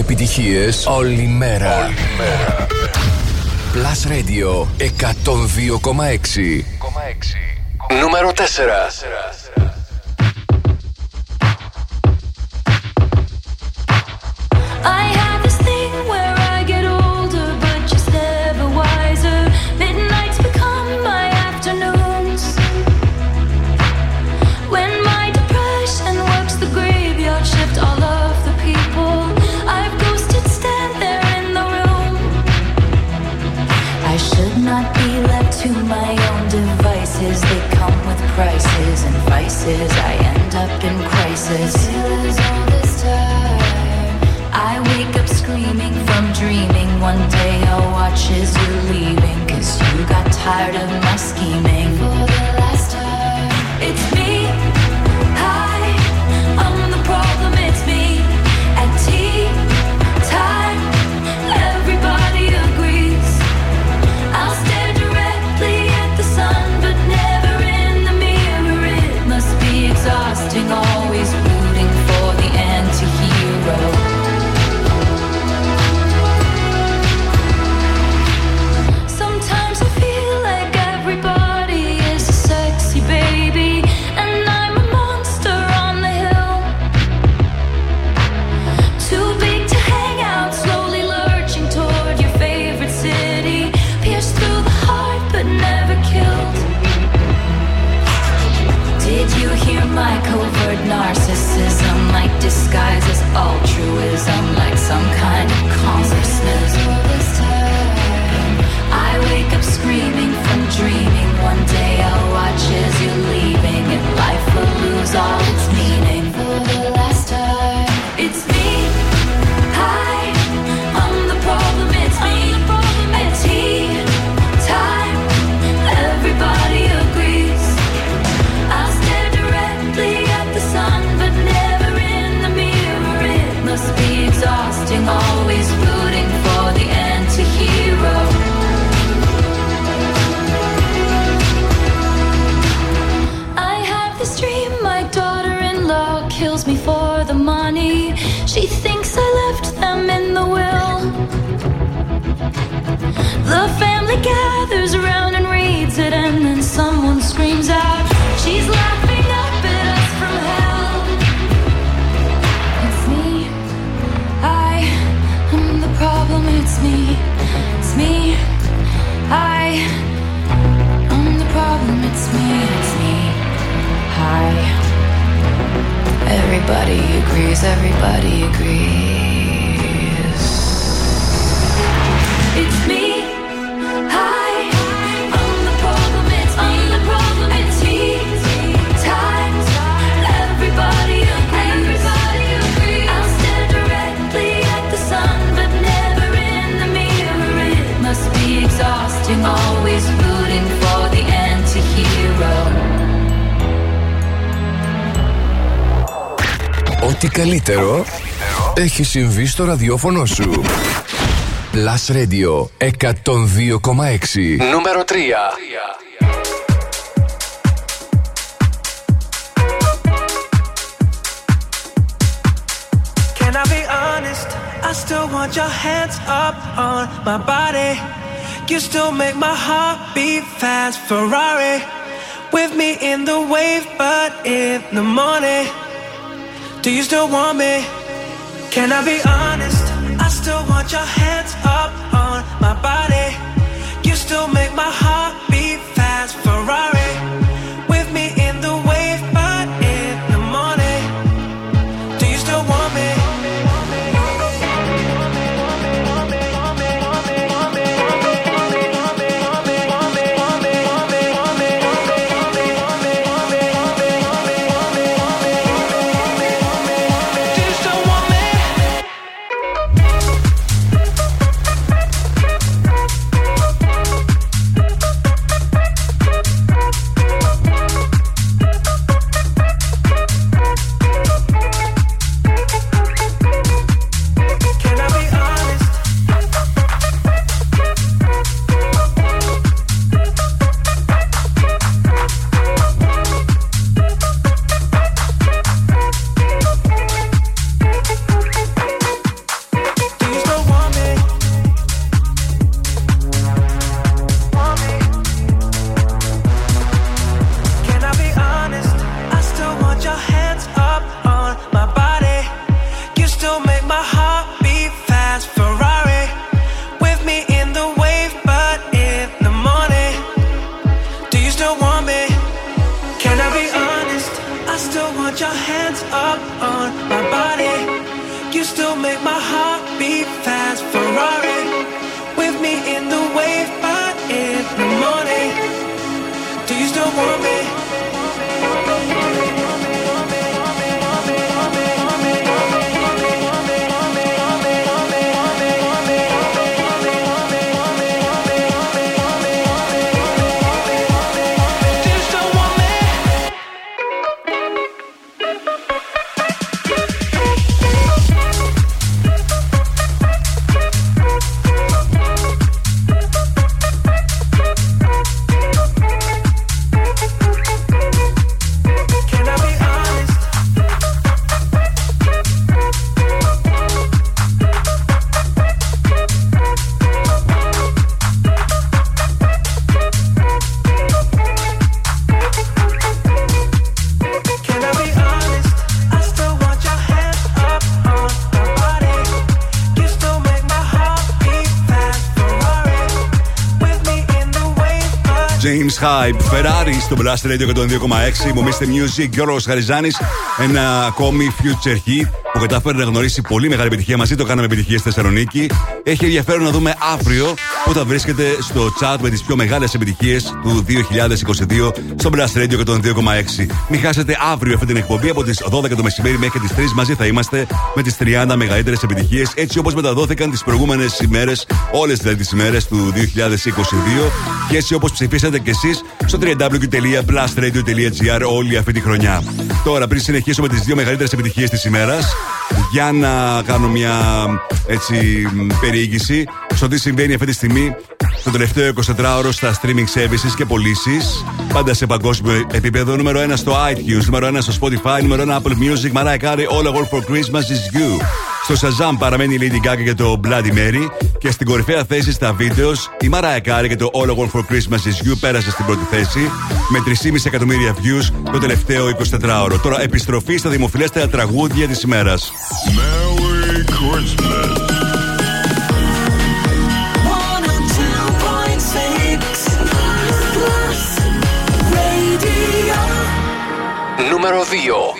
Επιτυχίες όλη μέρα. Όλη μέρα. Plus 102,6 Νούμερο 4 στο ραδιόφωνο σου. Plus Radio 102,6 Νούμερο 3 Can I be honest? I still want your hands up on my body. You still make my heart beat fast. Ferrari with me in the wave, but in the morning. Do you still want me? Can I be honest? Hype, Ferrari στο Blast Radio 102,6. Μομίστε Music, Γιώργο Χαριζάνη. Ένα ακόμη future hit που κατάφερε να γνωρίσει πολύ μεγάλη επιτυχία μαζί. Το κάναμε επιτυχία στη Θεσσαλονίκη. Έχει ενδιαφέρον να δούμε αύριο που θα βρίσκεται στο chat με τις πιο μεγάλες επιτυχίες του 2022 στο Blast Radio 102,6. Μην χάσετε αύριο αυτή την εκπομπή από τις 12 το μεσημέρι μέχρι τις 3 μαζί θα είμαστε με τις 30 μεγαλύτερες επιτυχίες έτσι όπως μεταδόθηκαν τις προηγούμενες ημέρες, όλες δηλαδή τις ημέρες του 2022 και έτσι όπως ψηφίσατε κι εσείς στο www.blastradio.gr όλη αυτή τη χρονιά. Τώρα, πριν συνεχίσω με τις δύο μεγαλύτερες επιτυχίες της ημέρας, για να κάνω μια έτσι μ, περιήγηση στο τι συμβαίνει αυτή τη στιγμή το τελευταίο 24ωρο στα streaming services και πωλήσεις. Πάντα σε παγκόσμιο επίπεδο. Νούμερο 1 στο iTunes, νούμερο 1 στο Spotify, νούμερο 1 Apple Music, Mariah Carey, All I Want for Christmas is You. Στο Shazam παραμένει η Lady Gaga και το Bloody Mary. Και στην κορυφαία θέση στα βίντεος, η Mariah Carey και το All I Want for Christmas is You πέρασε στην πρώτη θέση με 3,5 εκατομμύρια views το τελευταίο 24ωρο. Τώρα επιστροφή στα δημοφιλέστερα τραγούδια της ημέρας. Merry Christmas. 102.6 Plus Radio. Νούμερο 2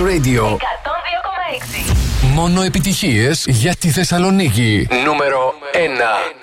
Radio 102,6. Μόνο επιτυχίες για τη Θεσσαλονίκη. Νούμερο 1.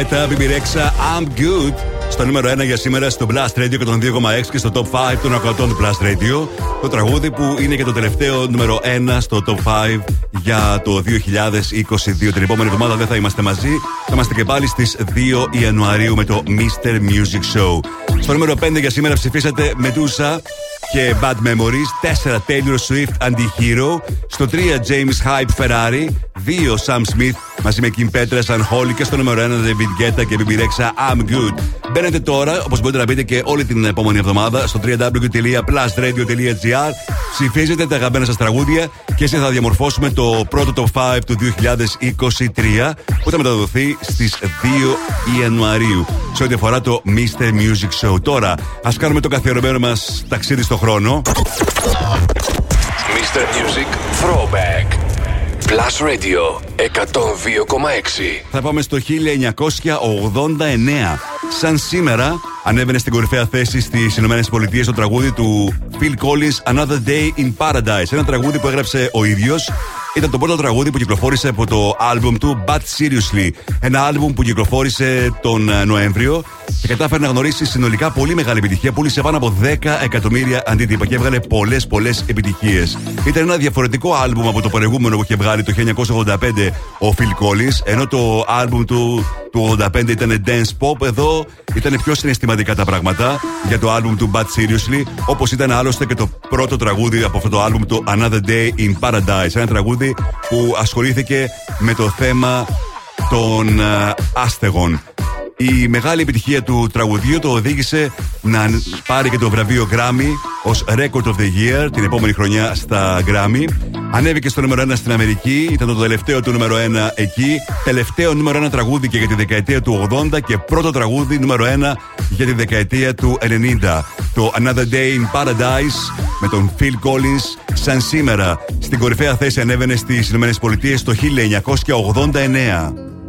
David Guetta, BB Rexa, I'm good. Στο νούμερο 1 για σήμερα στο Blast Radio και τον 2,6 και στο top 5 των ακροατών του Blast Radio. Το τραγούδι που είναι και το τελευταίο νούμερο 1 στο top 5 για το 2022. Την επόμενη εβδομάδα δεν θα είμαστε μαζί. Θα είμαστε και πάλι στις 2 Ιανουαρίου με το Mr. Music Show. Στο νούμερο 5 για σήμερα ψηφίσατε Medusa και Bad Memories. 4 Taylor Swift Anti-Hero. Στο 3 James Hype Ferrari. 2 Sam Smith μαζί με Kim Petras Unholy. Και στο νούμερο 1 David Guetta και BB Rexha I'm Good. Μπαίνετε τώρα, όπως μπορείτε να μπείτε και όλη την επόμενη εβδομάδα, στο www.plusradio.gr. Ψηφίζετε τα αγαπημένα σας τραγούδια και έτσι θα διαμορφώσουμε το πρώτο top 5 του 2023 που θα μεταδοθεί στις 2 Ιανουαρίου σε ό,τι αφορά το Mr. Music Show. Τώρα, ας κάνουμε το καθιερωμένο μας ταξίδι στο χρόνο. Mr. Music Throwback. Plus Radio 102,6. Θα πάμε στο 1989. Σαν σήμερα ανέβαινε στην κορυφαία θέση στις Ηνωμένες Πολιτείες το τραγούδι του Phil Collins Another Day in Paradise. Ένα τραγούδι που έγραψε ο ίδιος. Ήταν το πρώτο τραγούδι που κυκλοφόρησε από το άλμπουμ του But Seriously. Ένα άλμπουμ που κυκλοφόρησε τον ε, Νοέμβριο και κατάφερε να γνωρίσει συνολικά πολύ μεγάλη επιτυχία. Πούλησε πάνω από 10 εκατομμύρια αντίτυπα και έβγαλε πολλές πολλές επιτυχίες. Ήταν ένα διαφορετικό άλμπουμ από το προηγούμενο που είχε βγάλει το 1985 ο Phil Collins, ενώ το άλμπουμ του του 85 ήταν dance pop. Εδώ ήταν πιο συναισθηματικά τα πράγματα για το άλμπουμ του Bad Seriously, όπως ήταν άλλωστε και το πρώτο τραγούδι από αυτό το άλμπουμ το Another Day in Paradise. Ένα τραγούδι που ασχολήθηκε με το θέμα των ε, άστεγων. Η μεγάλη επιτυχία του τραγουδιού το οδήγησε να πάρει και το βραβείο Grammy ως Record of the Year την επόμενη χρονιά στα Grammy. Ανέβηκε στο νούμερο 1 στην Αμερική, ήταν το τελευταίο του νούμερο 1 εκεί. Τελευταίο νούμερο 1 τραγούδι και για τη δεκαετία του 80 και πρώτο τραγούδι νούμερο 1 για τη δεκαετία του 90. Το Another Day in Paradise με τον Phil Collins σαν σήμερα. Στην κορυφαία θέση ανέβαινε στις ΗΠΑ το 1989.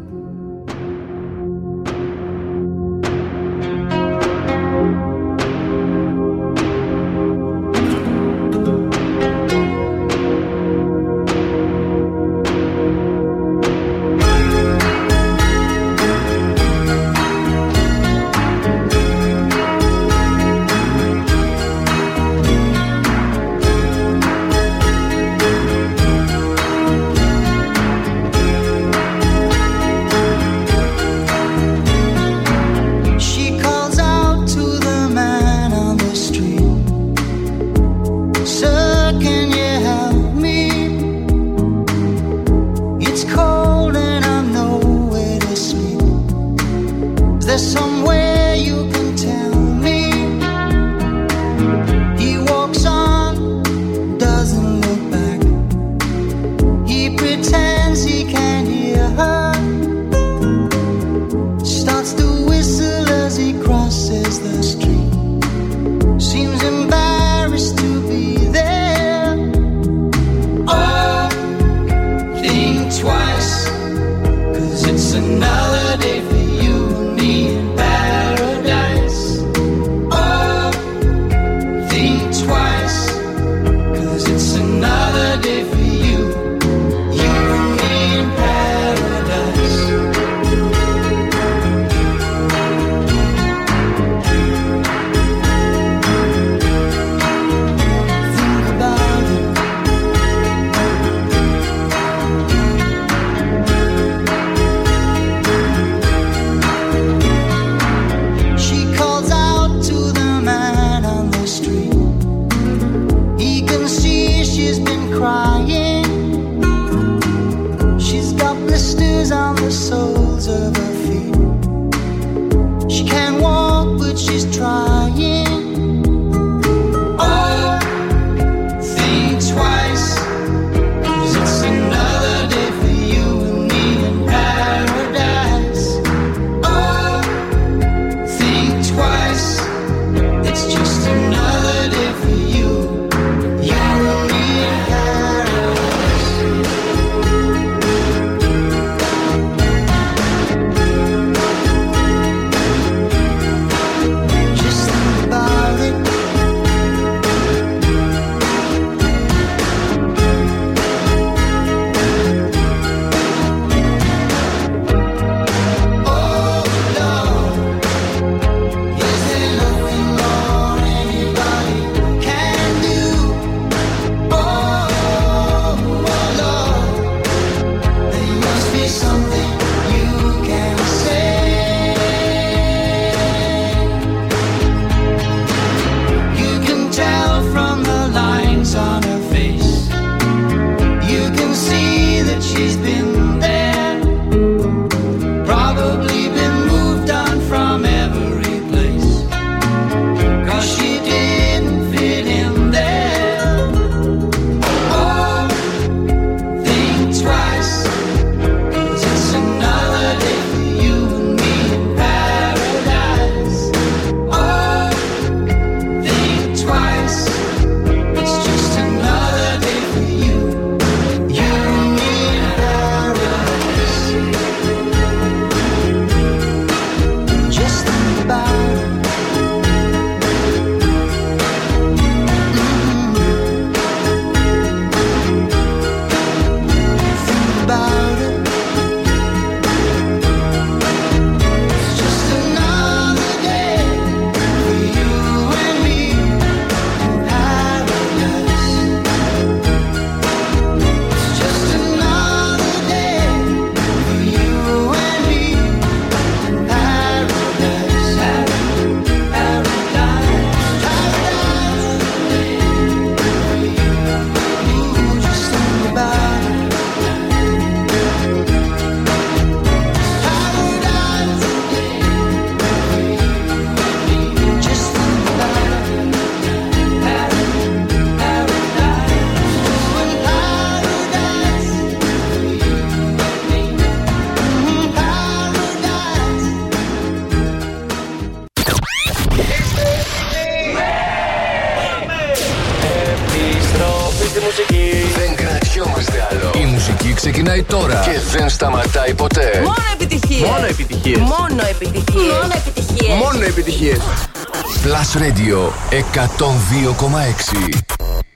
Plus Radio 102,6.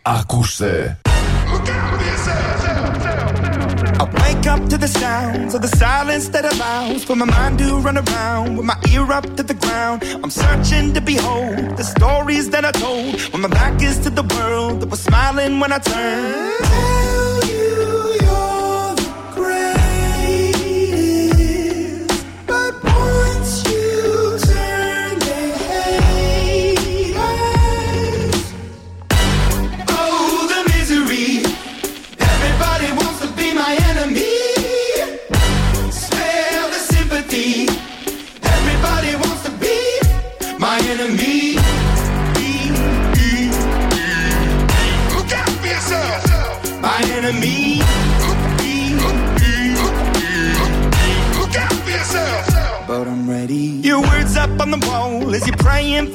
Ακούστε. I wake up to the sounds of the silence that allows for my mind to run around with my ear up to the ground. I'm searching to behold the stories that I told when my back is to the world that was smiling when I turned.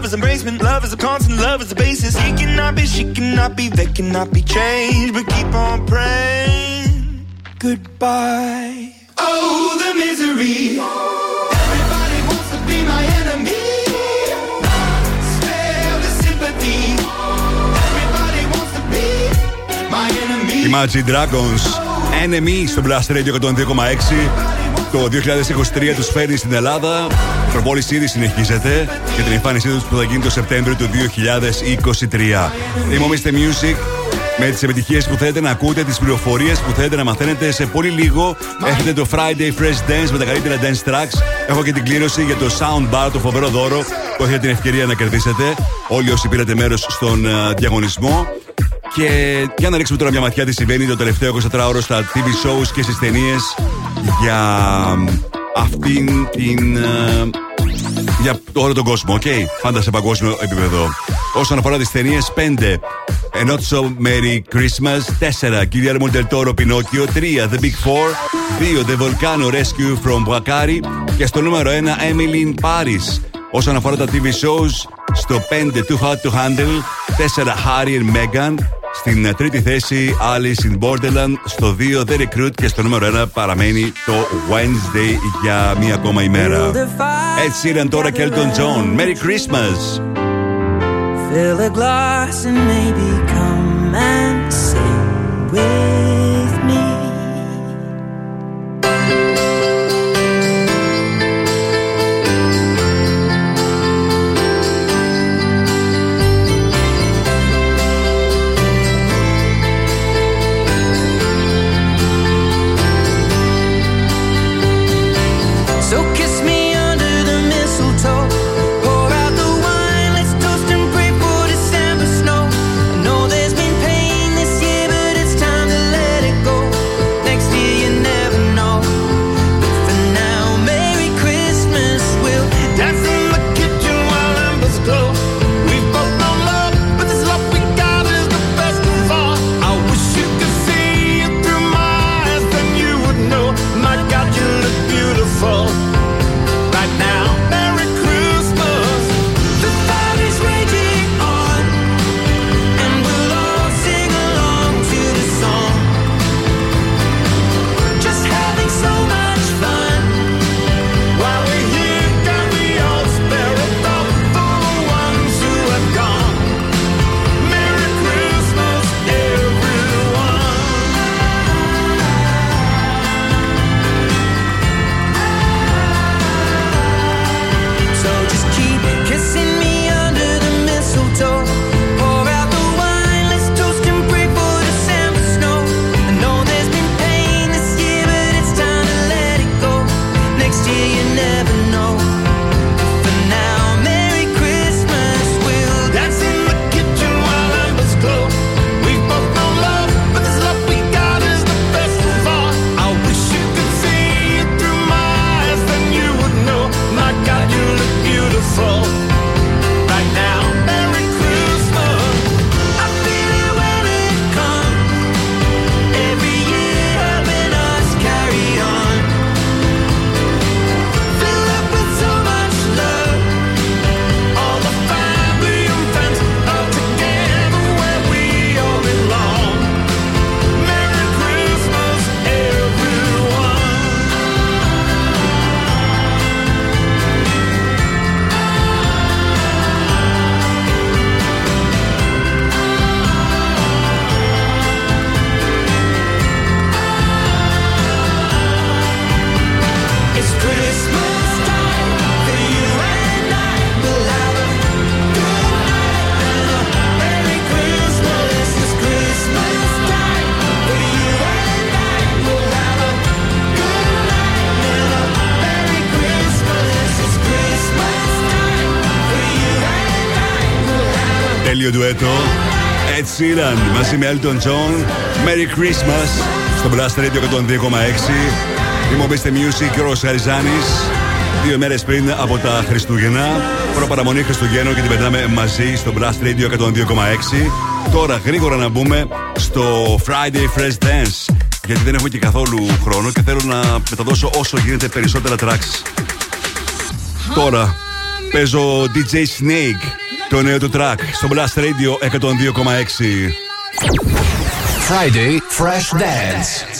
Love is embracement. Love is a constant. Love is the basis. He cannot be, she cannot be, they cannot be changed. But keep on praying. Goodbye. Oh, the misery. Everybody wants to be my enemy. Spare the sympathy. Everybody wants to be my enemy. Imagine Dragons. Enemy στο Blast Radio 102,6. Το 2023 τους φέρνει στην Ελλάδα. Η προπόληση ήδη συνεχίζεται και την εμφάνισή τους που θα γίνει το Σεπτέμβριο του 2023. Είμαι ο Mr. Music με τις επιτυχίες που θέλετε να ακούτε, τις πληροφορίες που θέλετε να μαθαίνετε. Σε πολύ λίγο έχετε το Friday Fresh Dance με τα καλύτερα dance tracks. Έχω και την κλήρωση για το Soundbar, το φοβερό δώρο που έχετε την ευκαιρία να κερδίσετε. Όλοι όσοι πήρατε μέρος στον ε, διαγωνισμό. Και για να ρίξουμε τώρα μια ματιά τι συμβαίνει το τελευταίο 24ωρο στα TV shows και στις ταινίες για αυτήν την. Ε, για όλο τον κόσμο, Οκ. Πάντα σε παγκόσμιο επίπεδο. Όσον αφορά τις ταινίες, 5. A Not So Merry Christmas. 4. Γκιγιέρμο ντελ Τόρο Πινόκιο. 3. The Big Four. 2. The Volcano: Rescue from Whakaari. Και στο νούμερο 1, Emily In Paris. Όσον αφορά τα TV shows, στο 5. Too hard to handle. 4. Harry and Meghan. Στην ε, τρίτη θέση Alice in Borderland. Στο 2 The Recruit. Και στο νούμερο 1 παραμένει το Wednesday για μία ακόμα ημέρα. Ed Sheeran τώρα και Elton John. Merry Christmas! Fill a glass and maybe Sheeran μαζί με Elton John. Merry Christmas στο Blast Radio 102,6. Είμαι ο Mr. Music και ο Χαριζάνη. Δύο μέρες πριν από τα Χριστούγεννα. Προπαραμονή Χριστουγέννων και την πετάμε μαζί στο Blast Radio 102,6. Τώρα γρήγορα να μπούμε στο Friday Fresh Dance. Γιατί δεν έχουμε και καθόλου χρόνο και θέλω να μεταδώσω όσο γίνεται περισσότερα tracks. Τώρα παίζω DJ Snake, το νέο του track, στο Blast Radio 102,6. Friday Fresh Dance.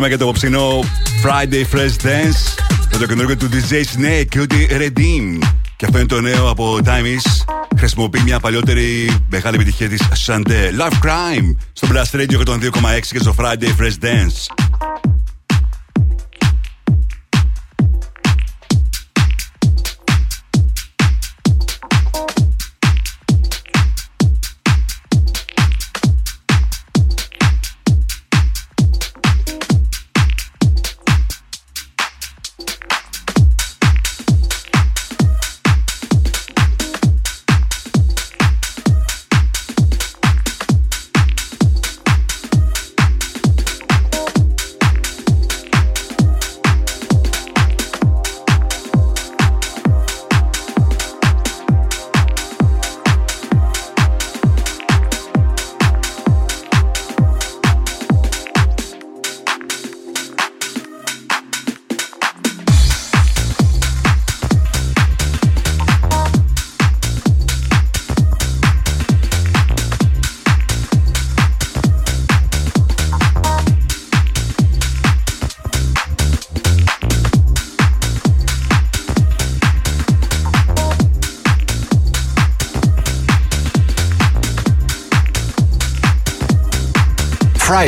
Ξεκινήμα για το απόψινό Friday Fresh Dance με το καινούργιο του DJ Snake και ότι Redeem. Και αυτό είναι το νέο από Time Is. Χρησιμοποιεί μια παλιότερη μεγάλη επιτυχία της Sante. Love Crime στο Blast Radio 102,6 και στο Friday Fresh Dance.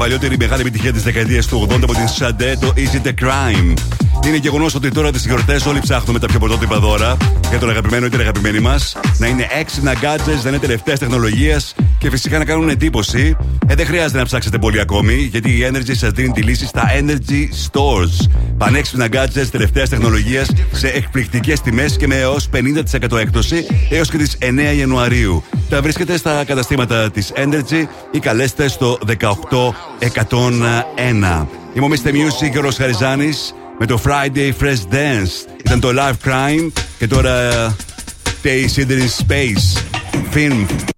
Παλιότερη μεγάλη επιτυχία της δεκαετίας του 80 από την Σαντέ, το Is It a Crime. Είναι γεγονός ότι τώρα τις γιορτές όλοι ψάχνουμε τα πιο πρωτότυπα δώρα για τον αγαπημένο ή την αγαπημένη μας. Να είναι έξυπνα gadgets, να είναι τελευταία τεχνολογία και φυσικά να κάνουν εντύπωση. Ε, δεν χρειάζεται να ψάξετε πολύ ακόμη, γιατί η Energy σας δίνει τη λύση στα Energy Stores. Πανέξυπνα gadgets τελευταία τεχνολογία σε εκπληκτικές τιμές και με έως 50% έκπτωση έως και τις 9 Ιανουαρίου. Τα βρίσκετε στα καταστήματα της Energy ή καλέστε στο 18101. Είμαι ο Mr. Music και ο Ρος Χαριζάνης με το Friday Fresh Dance. Ήταν το Live Crime και τώρα Day Cinder in Space. Film.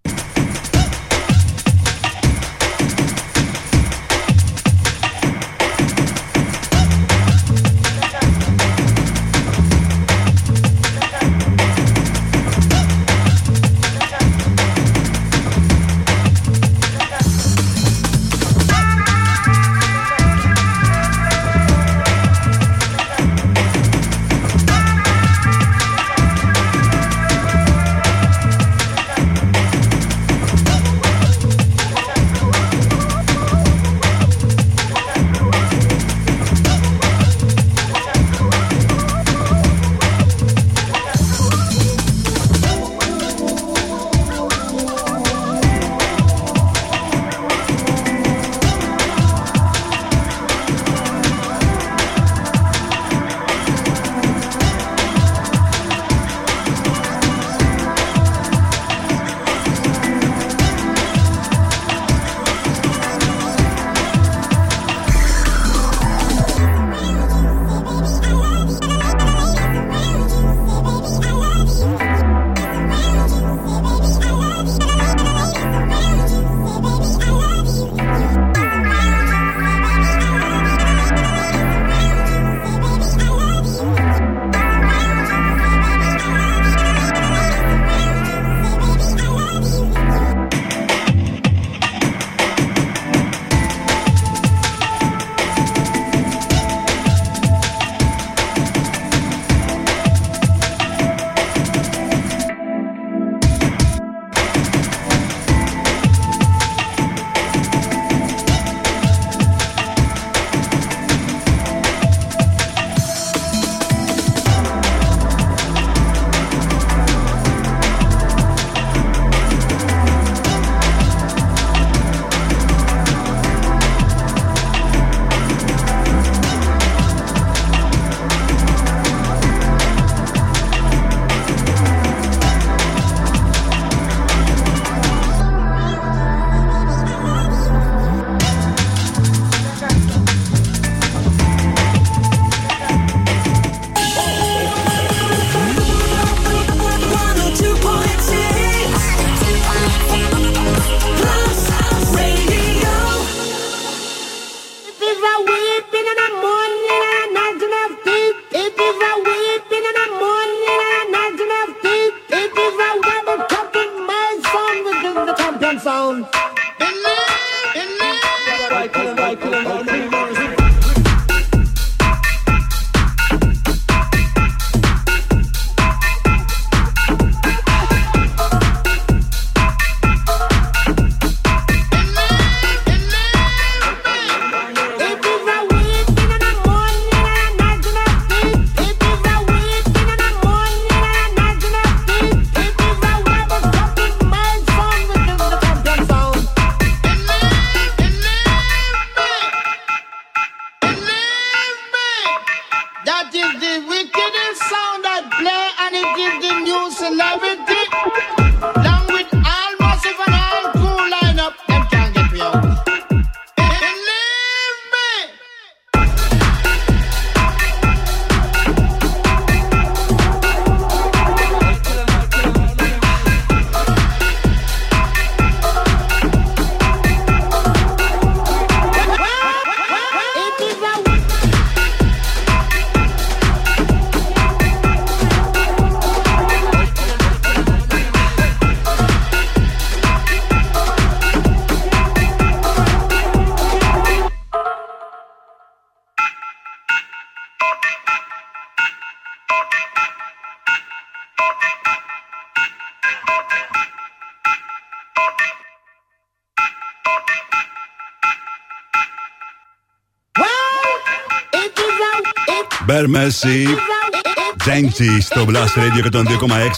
Genji στο Blast Radio 102,6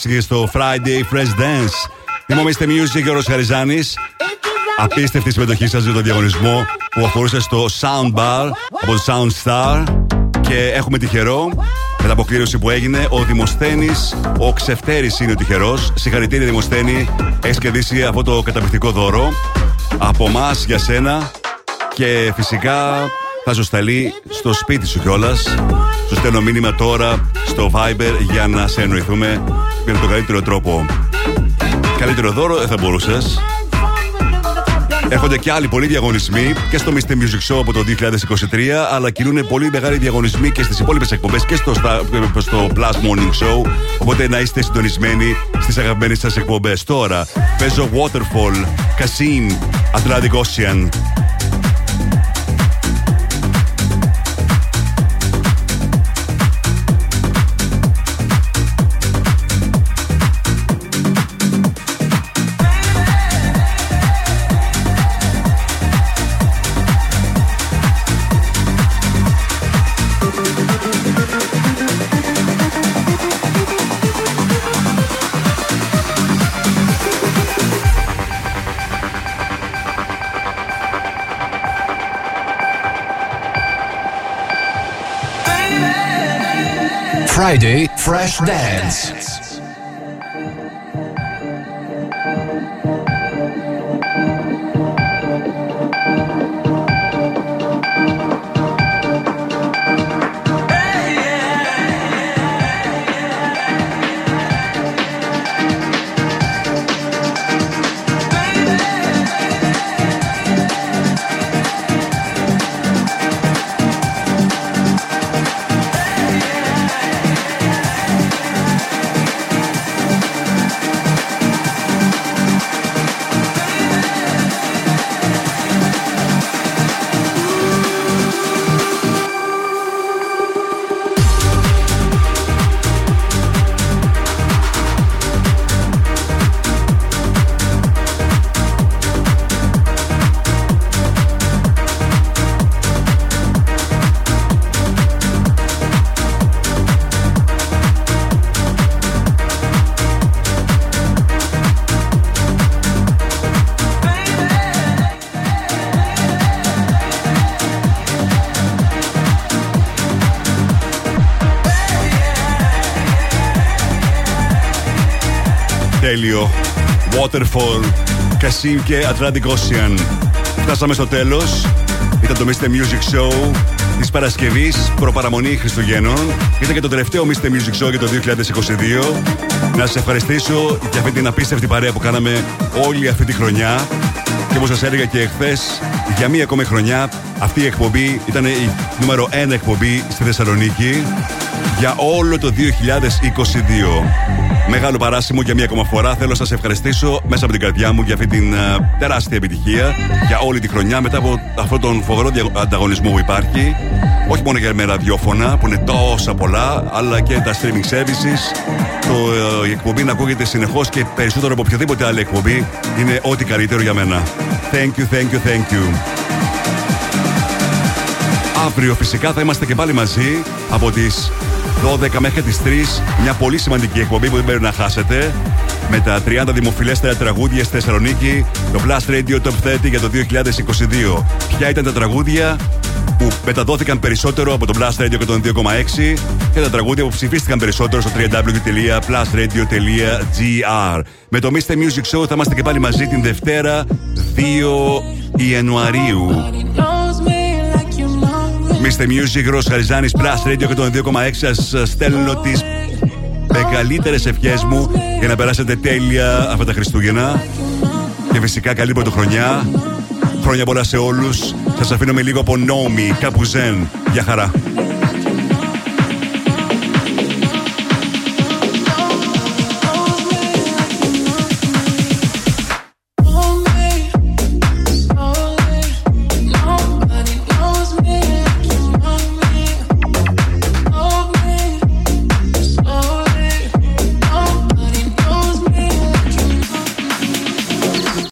και στο Friday Fresh Dance. Είμαι ο Mr. Music και ο Ρος Χαριζάνης. Απίστευτη συμμετοχή σας για τον διαγωνισμό που αφορούσε στο Soundbar από το Sound Star. Και έχουμε τυχερό με την αποκλήρωση που έγινε ο Δημοσθένης, ο Ξευτέρη είναι ο τυχερός. Συγχαρητήρια, Δημοσθένη. Έχεις κερδίσει αυτό το καταπληκτικό δώρο από εμά για σένα. Και φυσικά θα σου σταλεί στο σπίτι σου κιόλας. Σου στέλνω μήνυμα τώρα στο Viber για να σε εννοηθούμε με τον καλύτερο τρόπο. Καλύτερο δώρο δεν θα μπορούσες. Έρχονται και άλλοι πολλοί διαγωνισμοί και στο Mr. Music Show από το 2023, αλλά κινούν πολύ μεγάλοι διαγωνισμοί και στις υπόλοιπες εκπομπές και στο, στα- στο Plus Morning Show. Οπότε να είστε συντονισμένοι στις αγαπημένες σας εκπομπές. Τώρα παίζω Waterfall, Casim, Atlantic Ocean. Friday Fresh Dance. Waterfall, Casim και Atlantic Ocean. Φτάσαμε στο τέλος. Ήταν το Mr. Music Show της Παρασκευής, προπαραμονή Χριστουγέννων. Ήταν και το τελευταίο Mr. Music Show για το 2022. Να σα ευχαριστήσω για αυτή την απίστευτη παρέα που κάναμε όλη αυτή τη χρονιά. Και όπως σας έλεγα και εχθές, για μία ακόμη χρονιά αυτή η εκπομπή ήταν η νούμερο 1 εκπομπή στη Θεσσαλονίκη για όλο το 2022. Μεγάλο παράσημο για μία ακόμα φορά. Θέλω να σας ευχαριστήσω μέσα από την καρδιά μου για αυτή την α, τεράστια επιτυχία για όλη τη χρονιά μετά από αυτόν τον φοβερό δια- ανταγωνισμό που υπάρχει. Όχι μόνο για με ραδιόφωνα που είναι τόσα πολλά, αλλά και τα streaming services. Το, ε, η εκπομπή να ακούγεται συνεχώς και περισσότερο από οποιαδήποτε άλλη εκπομπή είναι ό,τι καλύτερο για μένα. Thank you, thank you, thank you. Αύριο φυσικά θα είμαστε και πάλι μαζί από τις 12 μέχρι τις 3. Μια πολύ σημαντική εκπομπή που δεν πρέπει να χάσετε. Με τα 30 δημοφιλέστερα τραγούδια στη Θεσσαλονίκη, το Blast Radio Top 30 για το 2022. Ποια ήταν τα τραγούδια που μεταδόθηκαν περισσότερο από το Blast Radio και τον 2,6 και τα τραγούδια που ψηφίστηκαν περισσότερο στο www.blastradio.gr. Με το Mr. Music Show θα είμαστε και πάλι μαζί την Δευτέρα 2 Ιανουαρίου. Mr. Music, Ρο Χαριζάνη, Plus Radio και τον 2,6 σας στέλνω τις μεγαλύτερες ευχές μου για να περάσετε τέλεια αυτά τα Χριστούγεννα. Και φυσικά καλή πρωτοχρονιά. Χρόνια πολλά σε όλους. Σας αφήνω με λίγο από Νόμι, κάπου ζεν. Γεια χαρά.